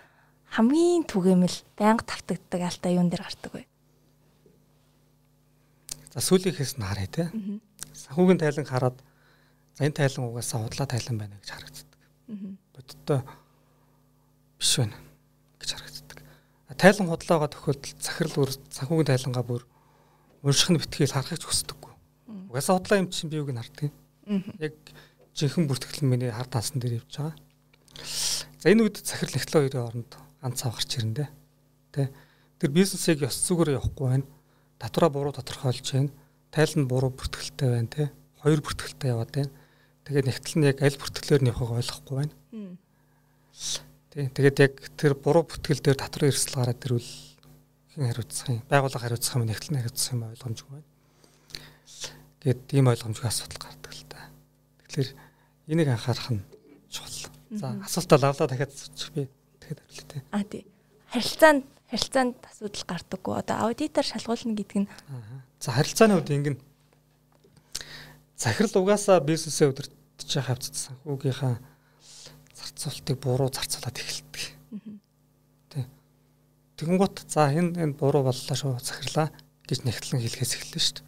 хамгийн түгээмэл байнга тавтагддаг алдаа юун дээр гардаг вэ? За сүүлийнхээс нь харъя те. Санхүүгийн тайлан хараад за энэ тайлан угаасаа худлаа тайлан байна гэж харагддаг. Бодиттой биш байна гэж харагддаг. Тайлан худлаагаа тохиолдолд захирал бүр санхүүгийн тайлангаа бүр унших нь битгийл харахыг хүсдэггүй. Угаасаа худлаа юм чинь би юуг нь харддаг. Яг жинхэнэ бүртгэл миний хар таасан дээр явж байгаа. За энэ үед захирал нэгтлээ хоёрын оронд ганц цав гарч ирэн дээ. Тэ. Тэр бизнесийг ёс зүгээр явахгүй байна. Татвараа буруу тодорхойлж байна. Тайл нь буруу бүртгэлтэй байна те. Хоёр бүртгэлтэй яваад байна. Тэгээд нэгтэл нь яг аль бүртгэлээр нь явахыг ойлгохгүй байна. Тий. Тэгээд яг тэр буруу бүтгэл дээр татвар эрсдэл гараад ирвэл хэн хариуцах юм? Байгууллага хариуцах юм, нэгтлэн хариуцах юм ойлгомжгүй байна. Гэт ийм ойлгомжгүй асуудал та. Тэгэхээр энийг анхаарах нь чухал. За асуултаа лавлаа дахиад асуучих би. Тэгэхэд хариулъя тий. А тий. Харилцаанд харилцаанд асуудал гардаггүй. Одоо аудитор шалгуулна гэдэг нь За харилцааны үед ингэн захирал угаасаа бизнесээ өдөртөж хавцсан санхүүгийнхаа зарцуултыг буруу зарцуулаад эхэлдэг. Тэ. Тэгэнгუთ за энэ энэ буруу боллоо шүү захирлаа гэж нэгтлэн хэлхээс эхэллээ шүү дээ.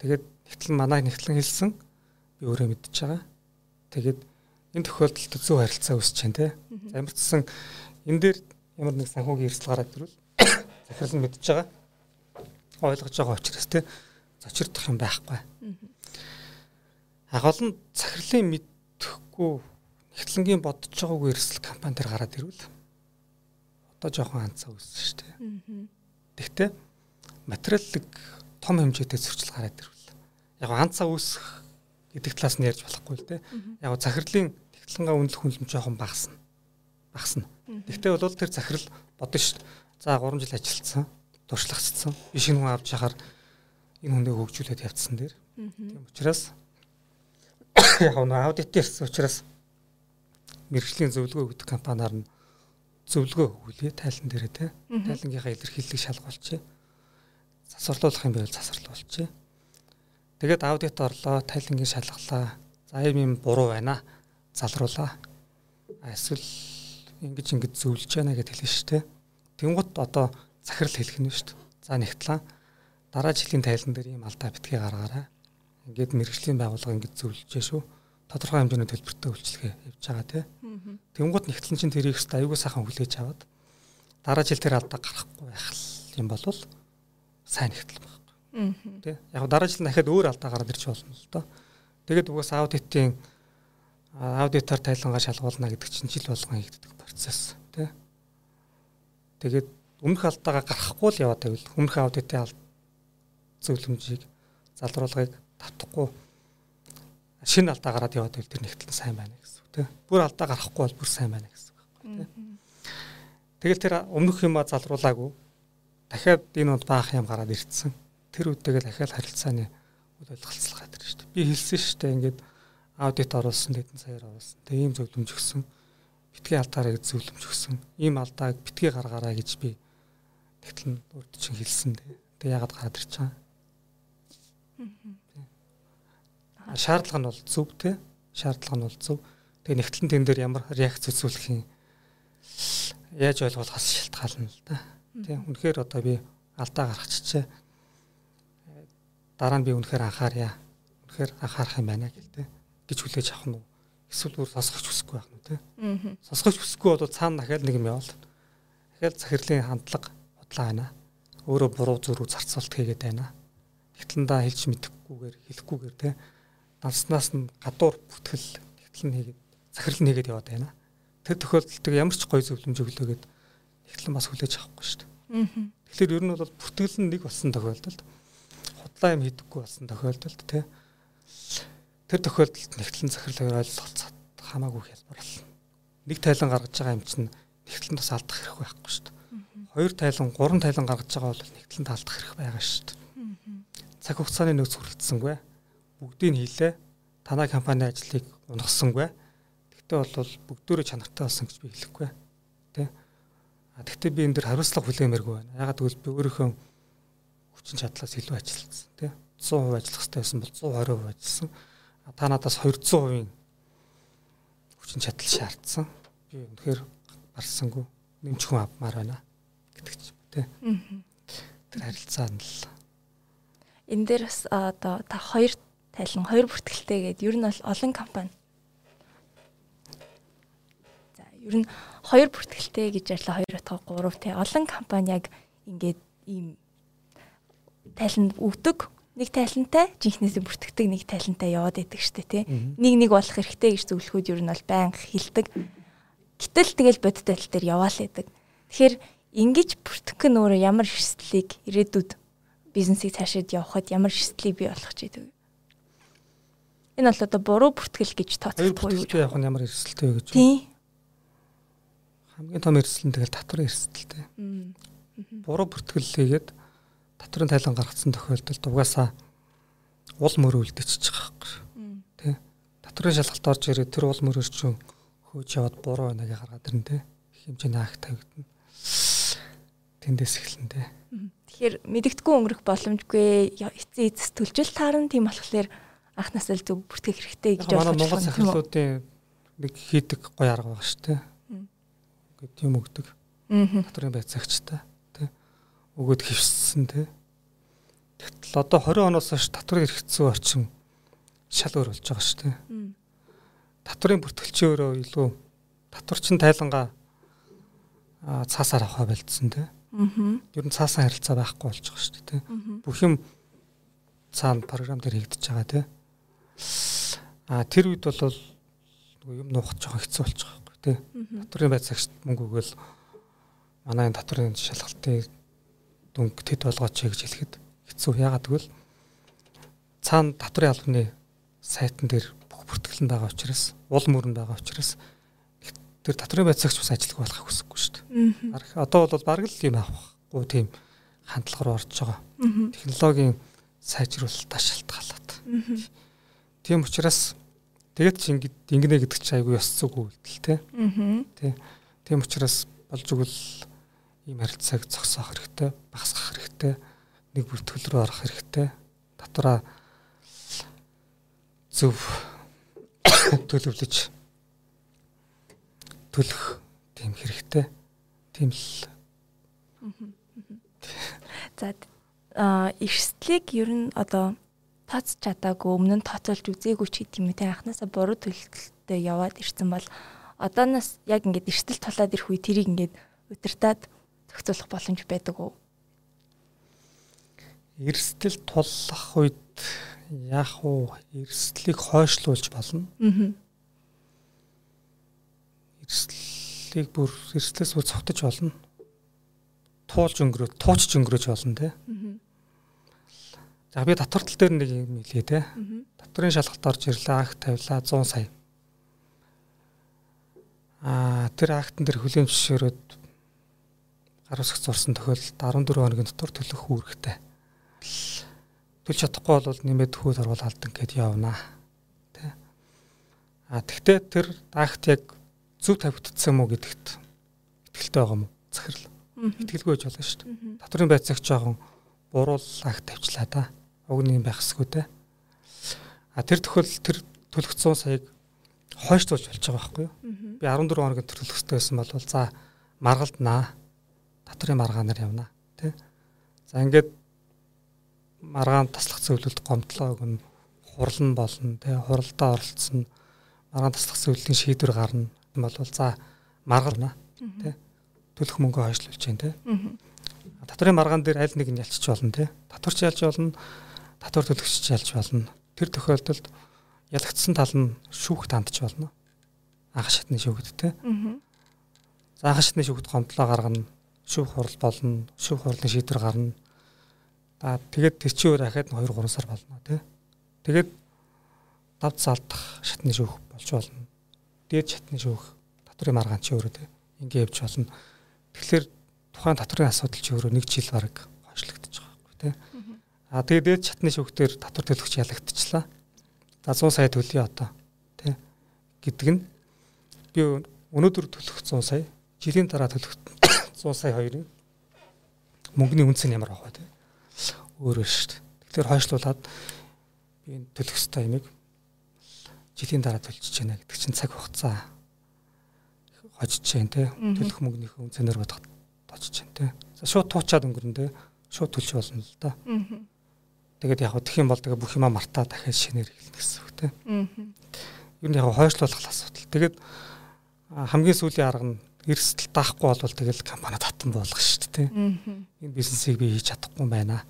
Тэгээд нэгтлэн манай нэгтлэн хэлсэн өөрөө мэдчихэж байгаа. Тэгээд энэ тохиолдолд зөв харилцаа үүсэж байна те. За ямар ч гэсэн энэ дээр ямар нэг санхүүгийн эрсдэл гараад ирвэл захирал нь мэдчихэж байгаа. ойлгож байгаа учраас те зочирдох юм байхгүй. Агол нь захирлын мэдхгүй Эхлэнгийн бодож байгаагүй эрсдэл компани дээр гараад ирвэл одоо жоохон анцаа үүссэн шүү дээ. Тэгтээ материаллык том хэмжээтэй зөрчил гараад ирвэл яг анцаа үүсэх гэдэг талаас нь ярьж болохгүй л дээ. Яг захирлын технологийн үнэлэх хүнлэм жоохон багасна. Багасна. Тэгтээ бол тэр захирал бодно шүү дээ. За 3 жил ажилласан, туршлагацсан. Би шинэ хүн авч яхаар энэ хүнийг хөгжүүлээд явцсан дээр. Тийм учраас яг нь аудит ирсэн учраас мэрэгжлийн зөвлөгөө өгдөг компаниар нь зөвлөгөө өгүүлээ тайлан дээрээ те тайлангийнхаа илэрхийллийг шалгуулчих. Засварлуулах юм байвал засварлуулчих. Тэгээд аудит орлоо, тайлангийн шалгалаа. За ийм юм буруу байна. Залруулаа. Эсвэл ингэж ингэж зөвлөж байна гэдээ хэлнэ шүү дээ. Тэнгут одоо захирал хэлэх нь шүү дээ. За нэгтлээ. Дараа жилийн тайлан дээр ийм алдаа битгий гаргаарай. Ингээд мэрэгжлийн байгууллага ингэж зөвлөж шүү тодорхой хэмжээний төлбөртэй үйлчлэгээ явьж байгаа тий. Тэнгууд нэгтлэн чинь тэрийг хэвээр аюулгүй сайхан хүлээж аваад дараа жил тэр алдаа гарахгүй байх юм бол сайн нэгтэл байхгүй. Тий. Яг дараа жил дахиад өөр алдаа гараад ирж болно л доо. Тэгээд угаас аудитын аудитор тайлангаа шалгуулна гэдэг чинь жил болгон хийгддэг процесс тий. Тэгээд өмнөх алдаагаа гаргахгүй л яваад байвал өмнөх аудитын зөвлөмжийг залруулгыг татахгүй шинэ алдаа гараад яваад байвал тэр нэгтлэн сайн байна гэсэн үг тийм. Бүр алдаа гарахгүй бол бүр сайн байна гэсэн үг байхгүй тийм. Тэгэл тэр өмнөх юма залруулаагүй дахиад энэ унд баах юм гараад ирцэн. Тэр үедээ дахиад харилцааны үйл ойлголцол гадар шүү дээ. Би хэлсэн шүү дээ ингээд аудит оруулсан хэдэн саяар оруулсан. Тэгээ ийм зөвлөмж өгсөн. Битгий алдаараа гэж зөвлөмж өгсөн. Ийм алдааг битгий гаргаараа гэж би тэгтлэн урд чинь хэлсэн. Тэгээ яагаад гараад ирж байгаа шаардлага нь бол зөв те шаардлага нь бол зөв. Тэгээ нэгтлэн тэн дээр ямар реакц үзүүлэх юм Яаж ойлгуулахаас шалтгаална л да. Тийм үнэхээр одоо би алдаа гаргачихжээ. Дараа нь би үнэхээр анхаарья. Үнэхээр анхаарах юм байна гэлтэй гэж хүлээж авах нь эсвэл бүр сосгож хүсэхгүй байх нь тийм. Сосгож хүсэхгүй бол цаана дахиад нэг юм явал. Дахиад захирлын хандлага худлаа байна. Өөрөө буруу зүрүү зарцуулт хийгээд байна. Тэгтлэндаа хэлж мэдэхгүйгээр хэлэхгүйгээр тийм. Данснаас нь гадуур бүтгэл тэгтэл нь хийгээд захирал хийгээд яваад байна. Тэр тохиолдолд ямар ч гоё зөвлөмж өглөөгээд тэгтлэн бас хүлээж авахгүй шүү дээ. Тэгэхээр ер нь бол бүтгэл нь нэг болсон тохиолдолд худлаа юм хийдэггүй болсон тохиолдолд тийм Тэр тохиолдолд нэгтлэн захирлаар ойлголцоод хамаагүй хялбар болно. Нэг тайлан гаргаж байгаа юм чинь нэгтлэн бас алдах хэрэг байхгүй шүү дээ. Хоёр тайлан, гурван тайлан гаргаж байгаа бол нэгтлэн алдах хэрэг байгаа шүү дээ. Цаг хугацааны нөөц хүрэлцсэнгүй. Бүгдийг хийлээ. Танай компани ажлыг унгасангүй. Тэгтээ бол бүгдөө чанартай болсон гэж би хэлэхгүй. Тэ? Тэгтээ би энэ дэр хариуцлага хүлээмээргүй байна. Ягаад гэвэл би өөрийнхөө хүчин чадлаас илүү ажилласан. Тэ? 100% ажиллах хэрэгтэй байсан бол 120% ажилласан та надаас 200% хүчин чадал шаардсан. Би үнэхээр гарсангүй нэмж хүн авмаар байна гэдэг ч тий. Тэр харилцаа нь л. Энэ дээр бас одоо та хоёр тайлан хоёр бүртгэлтэй гээд ер нь олон компани. За ер нь хоёр бүртгэлтэй гэж ярьлаа хоёр утга гурав тий. Олон компани яг ингээд ийм тайланд өгдөг нэг тайлантай жинхнээсээ бүртгэдэг нэг тайлантай яваад идэг штэ тий. Нэг нэг болох хэрэгтэй гэж зөвлөхүүд ер нь бол байнга хилдэг. Гэтэл тэгэл бодит тал дээр яваал идэг. Тэгэхээр ингэж бүртгэх нь өөрөө ямар эрсдлийг ирээдүйд бизнесийг цаашид явахад ямар эрсдлийг бий болгох ч гэдэг. Энэ бол одоо буруу бүртгэл гэж тооцохгүй юу? Яг нь ямар эрсдэлтэй вэ гэж. Тий. Хамгийн том эрсдэл нь тэгэл татварын эрсдэлтэй. Буруу бүртгэл хийгээд татрын тайлан гаргацсан тохиолдолд угаасаа уул мөр үлдчихэж байгаа хэрэг. Тэ. Татрын шалгалт орж ирээд тэр уул мөрөөр чинь хөөж яваад буруу байна гэж гаргаад ирнэ тэ. Их хэмжээний ах тавигдана. Тэндээс эхэлнэ тэ. Тэгэхээр мэдэгдэхгүй өнгөрөх боломжгүй эцсийн эцэс төлжөл таарна тийм болохоор анхнаас л зөв бүртгэх хэрэгтэй гэж байна. Манай Монгол захирлуудын нэг хийдэг гоё арга байгаа шүү дээ. Ингээд юм өгдөг. Татрын байцаагчтай өгөөд хөвссөн те. Тэгтэл одоо 20 оноос хойш татвар хэрэгцсэн орчин шал өөр болж байгаа шүү дээ. Татварын бүртгэлчийн өөрөө илүү татварчин тайлангаа цаасаар авах байлдсан те. Аа. Ер нь цаасан харилцаа байхгүй болж байгаа шүү дээ. Бүх юм цаана програм дээр хийгдэж байгаа те. А тэр үед бол юм нуухад жоохон хэцүү болж байгаа байхгүй те. Татварын байцаагчд мөнгө өгөөл манай энэ татварын шалгалтыг дүнг тэд болгооч гэж хэлэхэд хэцүү. Ягаад гэвэл цаана татварын албаны сайтан дээр бүх бүртгэл нь байгаа учраас уул мөрөнд байгаа учраас тэр татварын байцаагч бас ажиллах болохыг хүсэхгүй шүү дээ. Одоо бол бараг л юм авахгүй тийм хандлага руу орж байгаа. Технологийн сайжруулалтаа шалтгаалаад. Тийм учраас тэгээд чи ингэ ингэнэ гэдэг чи айгүй ёс зүг үйлдэл тий. Тийм учраас болж игэл ийм харилцааг зогсоох хэрэгтэй, багасгах хэрэгтэй, нэг бүртгэл рүү орох хэрэгтэй. Дотроо зөв төлөвлөж төлөх тийм хэрэгтэй. Тийм л. За а эрсдлийг ер нь одоо тооц чадаагүй өмнө нь тооцоолж үзээгүй ч гэдэг юм те анханасаа буруу төлөлтөд яваад ирсэн бол одооноос яг ингээд эрсдэл тулаад ирэх үе тэрийг ингээд удирдаад зохицуулах боломж байдаг уу? Эрсдэл туллах үед яах вэ? Эрсдлийг хойшлуулж болно. Аа. Эрсдлийг бүр эрсдлээс бүр цогтож болно. Туулж өнгөрөө, туучж өнгөрөөж болно те. Аа. За би татвар тал дээр нэг юм хэлье те. Татварын шалгалт орж ирлээ, акт тавилаа 100 сая. Аа тэр актын дээр хүлээн зөвшөөрөөд гар усгц орсон тохиолдолд 14 хоногийн дотор төлөх үүрэгтэй. Төлж чадахгүй бол нэмээд хөл орвол алдан гэд явна. Тэ. А тэгтээ тэр акт яг зөв тавигдсан мó гэдэгт итгэлтэй байгаа юм уу? Захирал. Итгэлгүй байж болно шүү дээ. Татварын байцаагч жоохон буруул акт тавьчлаа да. Уг нь байх хэсгүү те. А тэр тохиол тэр төлөх 100 саяг хойшлуулж болж байгаа байхгүй юу? Би 14 хоногийн төлөх хэрэгтэй байсан бол за маргалднаа. Татврын маргаанаар явна тий. За ингээд маргаан таслах зөвлөлд гомдлоо өгнө. Хурал нь болно тий. Хуралдаа оролцсон маргаан таслах зөвлөлийн шийдвэр гарна. Болвол за маргална тий. Төлөх мөнгө хойшлуулж जैन тий. Татврын маргаан дээр аль нэг нь ялчиж болно тий. Татварч ялж болно. Татвар төлөгч ялж болно. Тэр тохиолдолд ялагдсан тал нь шүүхт хандж болно. Анх шатны шүүхт тий. За анх шатны шүүхт гомдлоо гаргана. Шүүх хурал болно. Шүүх хурлын шийдвэр гарна. За тэгээд тэр чинь өөр ахаад 2 3 сар болно тий. Тэгээд давд салдах шатны шүүх болж болно. Дээд шатны шүүх татврын маргаан чи өөрөө тий. Ингээ явж болно. Тэгэхээр тухайн татврын асуудал чи өөрөө нэг жил бараг хойшлогдож байгаа байхгүй тий. А тэгээд дээд шатны шүүхтэр татвар төлөгч ялагдчихлаа. За 100 сая төлөе одоо тий гэдэг нь би өнөөдөр төлөх 100 сая жилийн дараа төлөх 100 сая хоёрын мөнгөний үнц нь ямар авах вэ тий өөрөө шүү дээ. Тэгэхээр хойшлуулад би энэ төлөх ёстой юмыг жилийн дараа төлчихөж байна гэдэг чинь цаг хугацаа хожиж जैन тий төлөх мөнгөнийхөө үнцээр бодох точиж जैन тий. За шууд туучаад өнгөрөн тий шууд төлж болно л да. Тэгээд яг гэх юм бол тэгээ бүх юма мартаа дахиад шинээр эхэлнэ гэсэн үг тий. Юу нь яг хойшлуулах асуудал. Тэгээд хамгийн сүүлийн арга нь эрсдэл даахгүй бол тэгэл компани татан болгох шүү дээ. Энэ бизнесийг би хийж чадахгүй байна.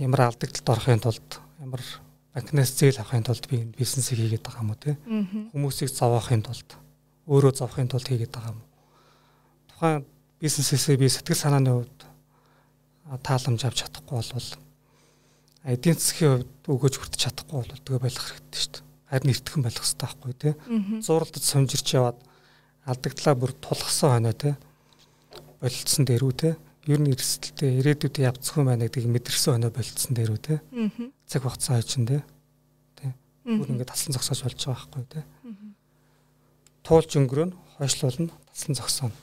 Ямар алдагдлалд орохын тулд ямар банкнаас зээл авахын тулд би энэ бизнесийг хийгээд байгаа юм уу те. Хүмүүсийг зовоохын тулд өөрөө зовохын тулд хийгээд байгаа юм уу. Тухайн бизнесээсээ би сэтгэл санааны хувьд тааламж авч чадахгүй болвол эдийн засгийн хувьд өгөөж хүртэж чадахгүй бол тэгээ байх хэрэгтэй шүү дээ. Харин эртхэн байх хэрэгтэй байхгүй тий. Зуралдад сумжирч яваад алдагдлаа бүр тулгсан хойно те. Болцсон дээрүү те. Ер нь эрсдэлтэй ирээдүйд явцгүй байна гэдгийг мэдэрсэн хойно болцсон дээрүү те. Цаг хугацаа хойчин те. Те бүр ингээд талсан зогсоож болж байгаа байхгүй те. Туулж өнгөрөө хойшлуулна талсан зогсооно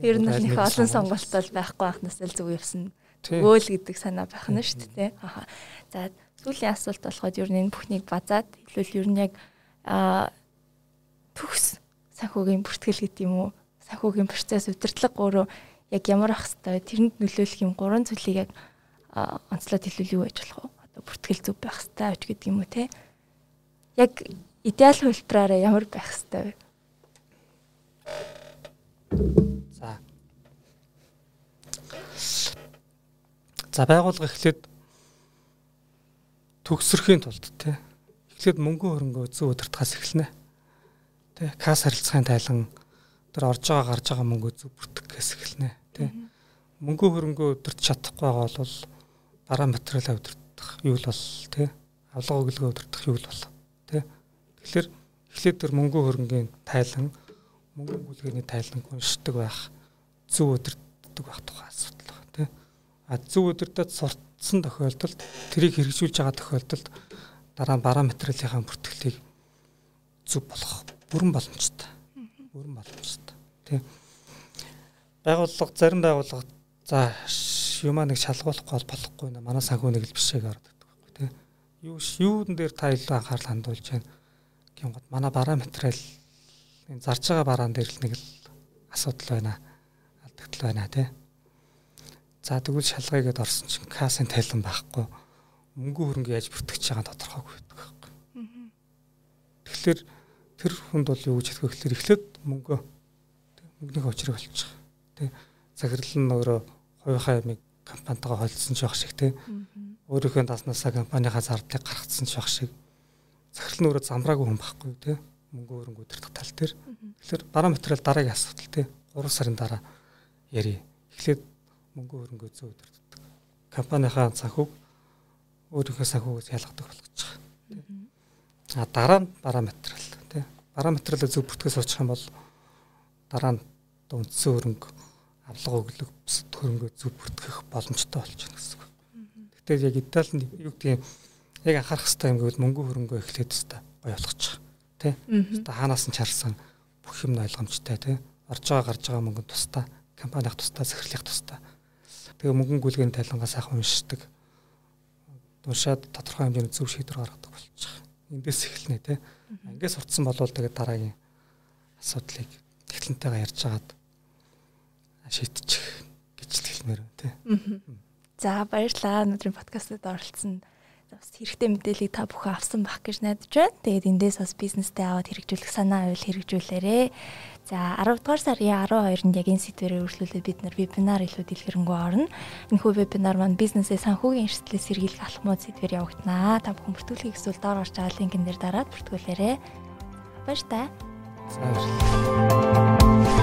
ер нь нэг олон сонголт бол байхгүй анхнаас л зөв явсан өөл гэдэг санаа байх нь шүү дээ аа за сүүлийн асуулт болоход ер нь энэ бүхнийг базаад хэлвэл ер нь яг төгс санхүүгийн бүртгэл гэдэг юм уу санхүүгийн процесс удирдлага өөрөө яг ямар ах хэвээр тэрэнд нөлөөлөх юм гурван зүйлийг яг онцлоод хэлвэл юу байж болох вэ? Одоо бүртгэл зөв байх хэвээр гэдэг юм уу те? Яг идеал хувилбараараа ямар байх хэвээр вэ? За. За байгуулга эхлээд төгсөрхийн тулд те эхлээд мөнгө хөрөнгө зөв удирдахаас эхэлнэ Тэ касс харилцааны тайлан тэр орж байгаа гарч байгаа мөнгөө зөв бүртгэх гэс эхэлнэ. Тэ. Мөнгө хөрөнгөө өдөрч чадахгүй байгаа бол бараа материалаа өдөртөх юу л бол тэ. Авлага өглөө өдөртөх юу л бол тэ. Тэгэхээр эхлээд тэр мөнгө хөрөнгийн тайлан мөнгө бүлгээний тайлан уншдаг байх зөв өдөртдөг байх тухай асуудал байна тэ. А зөв өдөртөд суртсан тохиолдолд тэрийг хэрэгжүүлж байгаа тохиолдолд дараа бараа материалынхаа бүртгэлийг зөв болгох бүрэн боломжтой. Бүрэн боломжтой. Тий. Байгууллага зарим байгууллага за юмаа нэг шалгуулахгүй бол болохгүй нэ манай санхүү нэг л бишээг ордог байхгүй тий. Юу юун дээр та илүү анхаарал хандуулж байна гингод манай бараа материал энэ зарж байгаа бараан дээр л нэг л асуудал байна. Алдагдал байна тий. За тэгвэл шалгаягээд орсон чинь кассын тайлан байхгүй мөнгө хөрөнгө яаж бүртгэж байгаа тодорхойгүй байдаг байхгүй. Тэгэхээр тэр хүнд бол юу гэж хэлэх вэ гэхээр эхлээд мөнгө мөнгөний очрыг олчих. Тэ захирал нь өөрөө хувийнхаа ямиг компанитайгаа холилсон ч байх шиг тэ. Өөрийнхөө даснасаа компанийнхаа зардлыг гаргацсан ч байх шиг. Захирал нь өөрөө замраагүй хүн байхгүй тэ. Мөнгө өрөнгө өдөртөх тал дээр. Тэгэхээр бараа материал дараагийн асуудал тэ. 3 сарын дараа яри. Эхлээд мөнгө өрөнгө зөө өдөртдөг компанийнхаа санхүүг өөрийнхөө санхүүгээс ялгадаг байгаа. А дараа нь бараа материал бараа материалыг зөв бүртгэж суучих юм бол дараа нь үндсэн хөрөнгө авлага өглөг бусад хөрөнгөө зөв бүртгэх боломжтой болж байна гэсэн үг. Гэхдээ яг Итали нь юу гэдэг юм яг анхаарах хэрэгтэй юм гэвэл мөнгө хөрөнгөө эхлээд өстой гоё болгочих. Тэ? Өстой хаанаас нь чарсан бүх юм ойлгомжтой тэ. Орж байгаа гарч байгаа мөнгө тустай, компанийн тустай, захирлын тустай. Тэгээ мөнгөн гүйлгээний тайлангаа сайхан уншдаг. Уншаад тодорхой хэмжээний зөв шийдвэр гаргадаг болчих. Эндээс эхэлнэ тэ. Ингээд сурцсан болвол тэгээд дараагийн асуудлыг эхлэнтэйгээ ярьж хагаад шийдчих гэж хэлмээр байна тий. За баярлалаа өнөөдрийн подкастт оролцсон бас хэрэгтэй мэдээллийг та бүхэн авсан бах гэж найдаж байна. Тэгээд эндээс бас бизнестэй аваад хэрэгжүүлэх санаа байвал хэрэгжүүлээрэй. За 10 дугаар сарын 12-нд яг энэ сэдвэрээр үргэлжлүүлээд бид нар вебинар илүү дэлгэрэнгүй орно. Энэхүү вебинар маань бизнесээ санхүүгийн эрсдлээс сэргийлэх алхмууд сэдвэр явагдана. Та бүхэн бүртгүүлэхийг эсвэл доор орж байгаа линкэн дээр дараад бүртгүүлээрэй. Баяр та. Баярлалаа.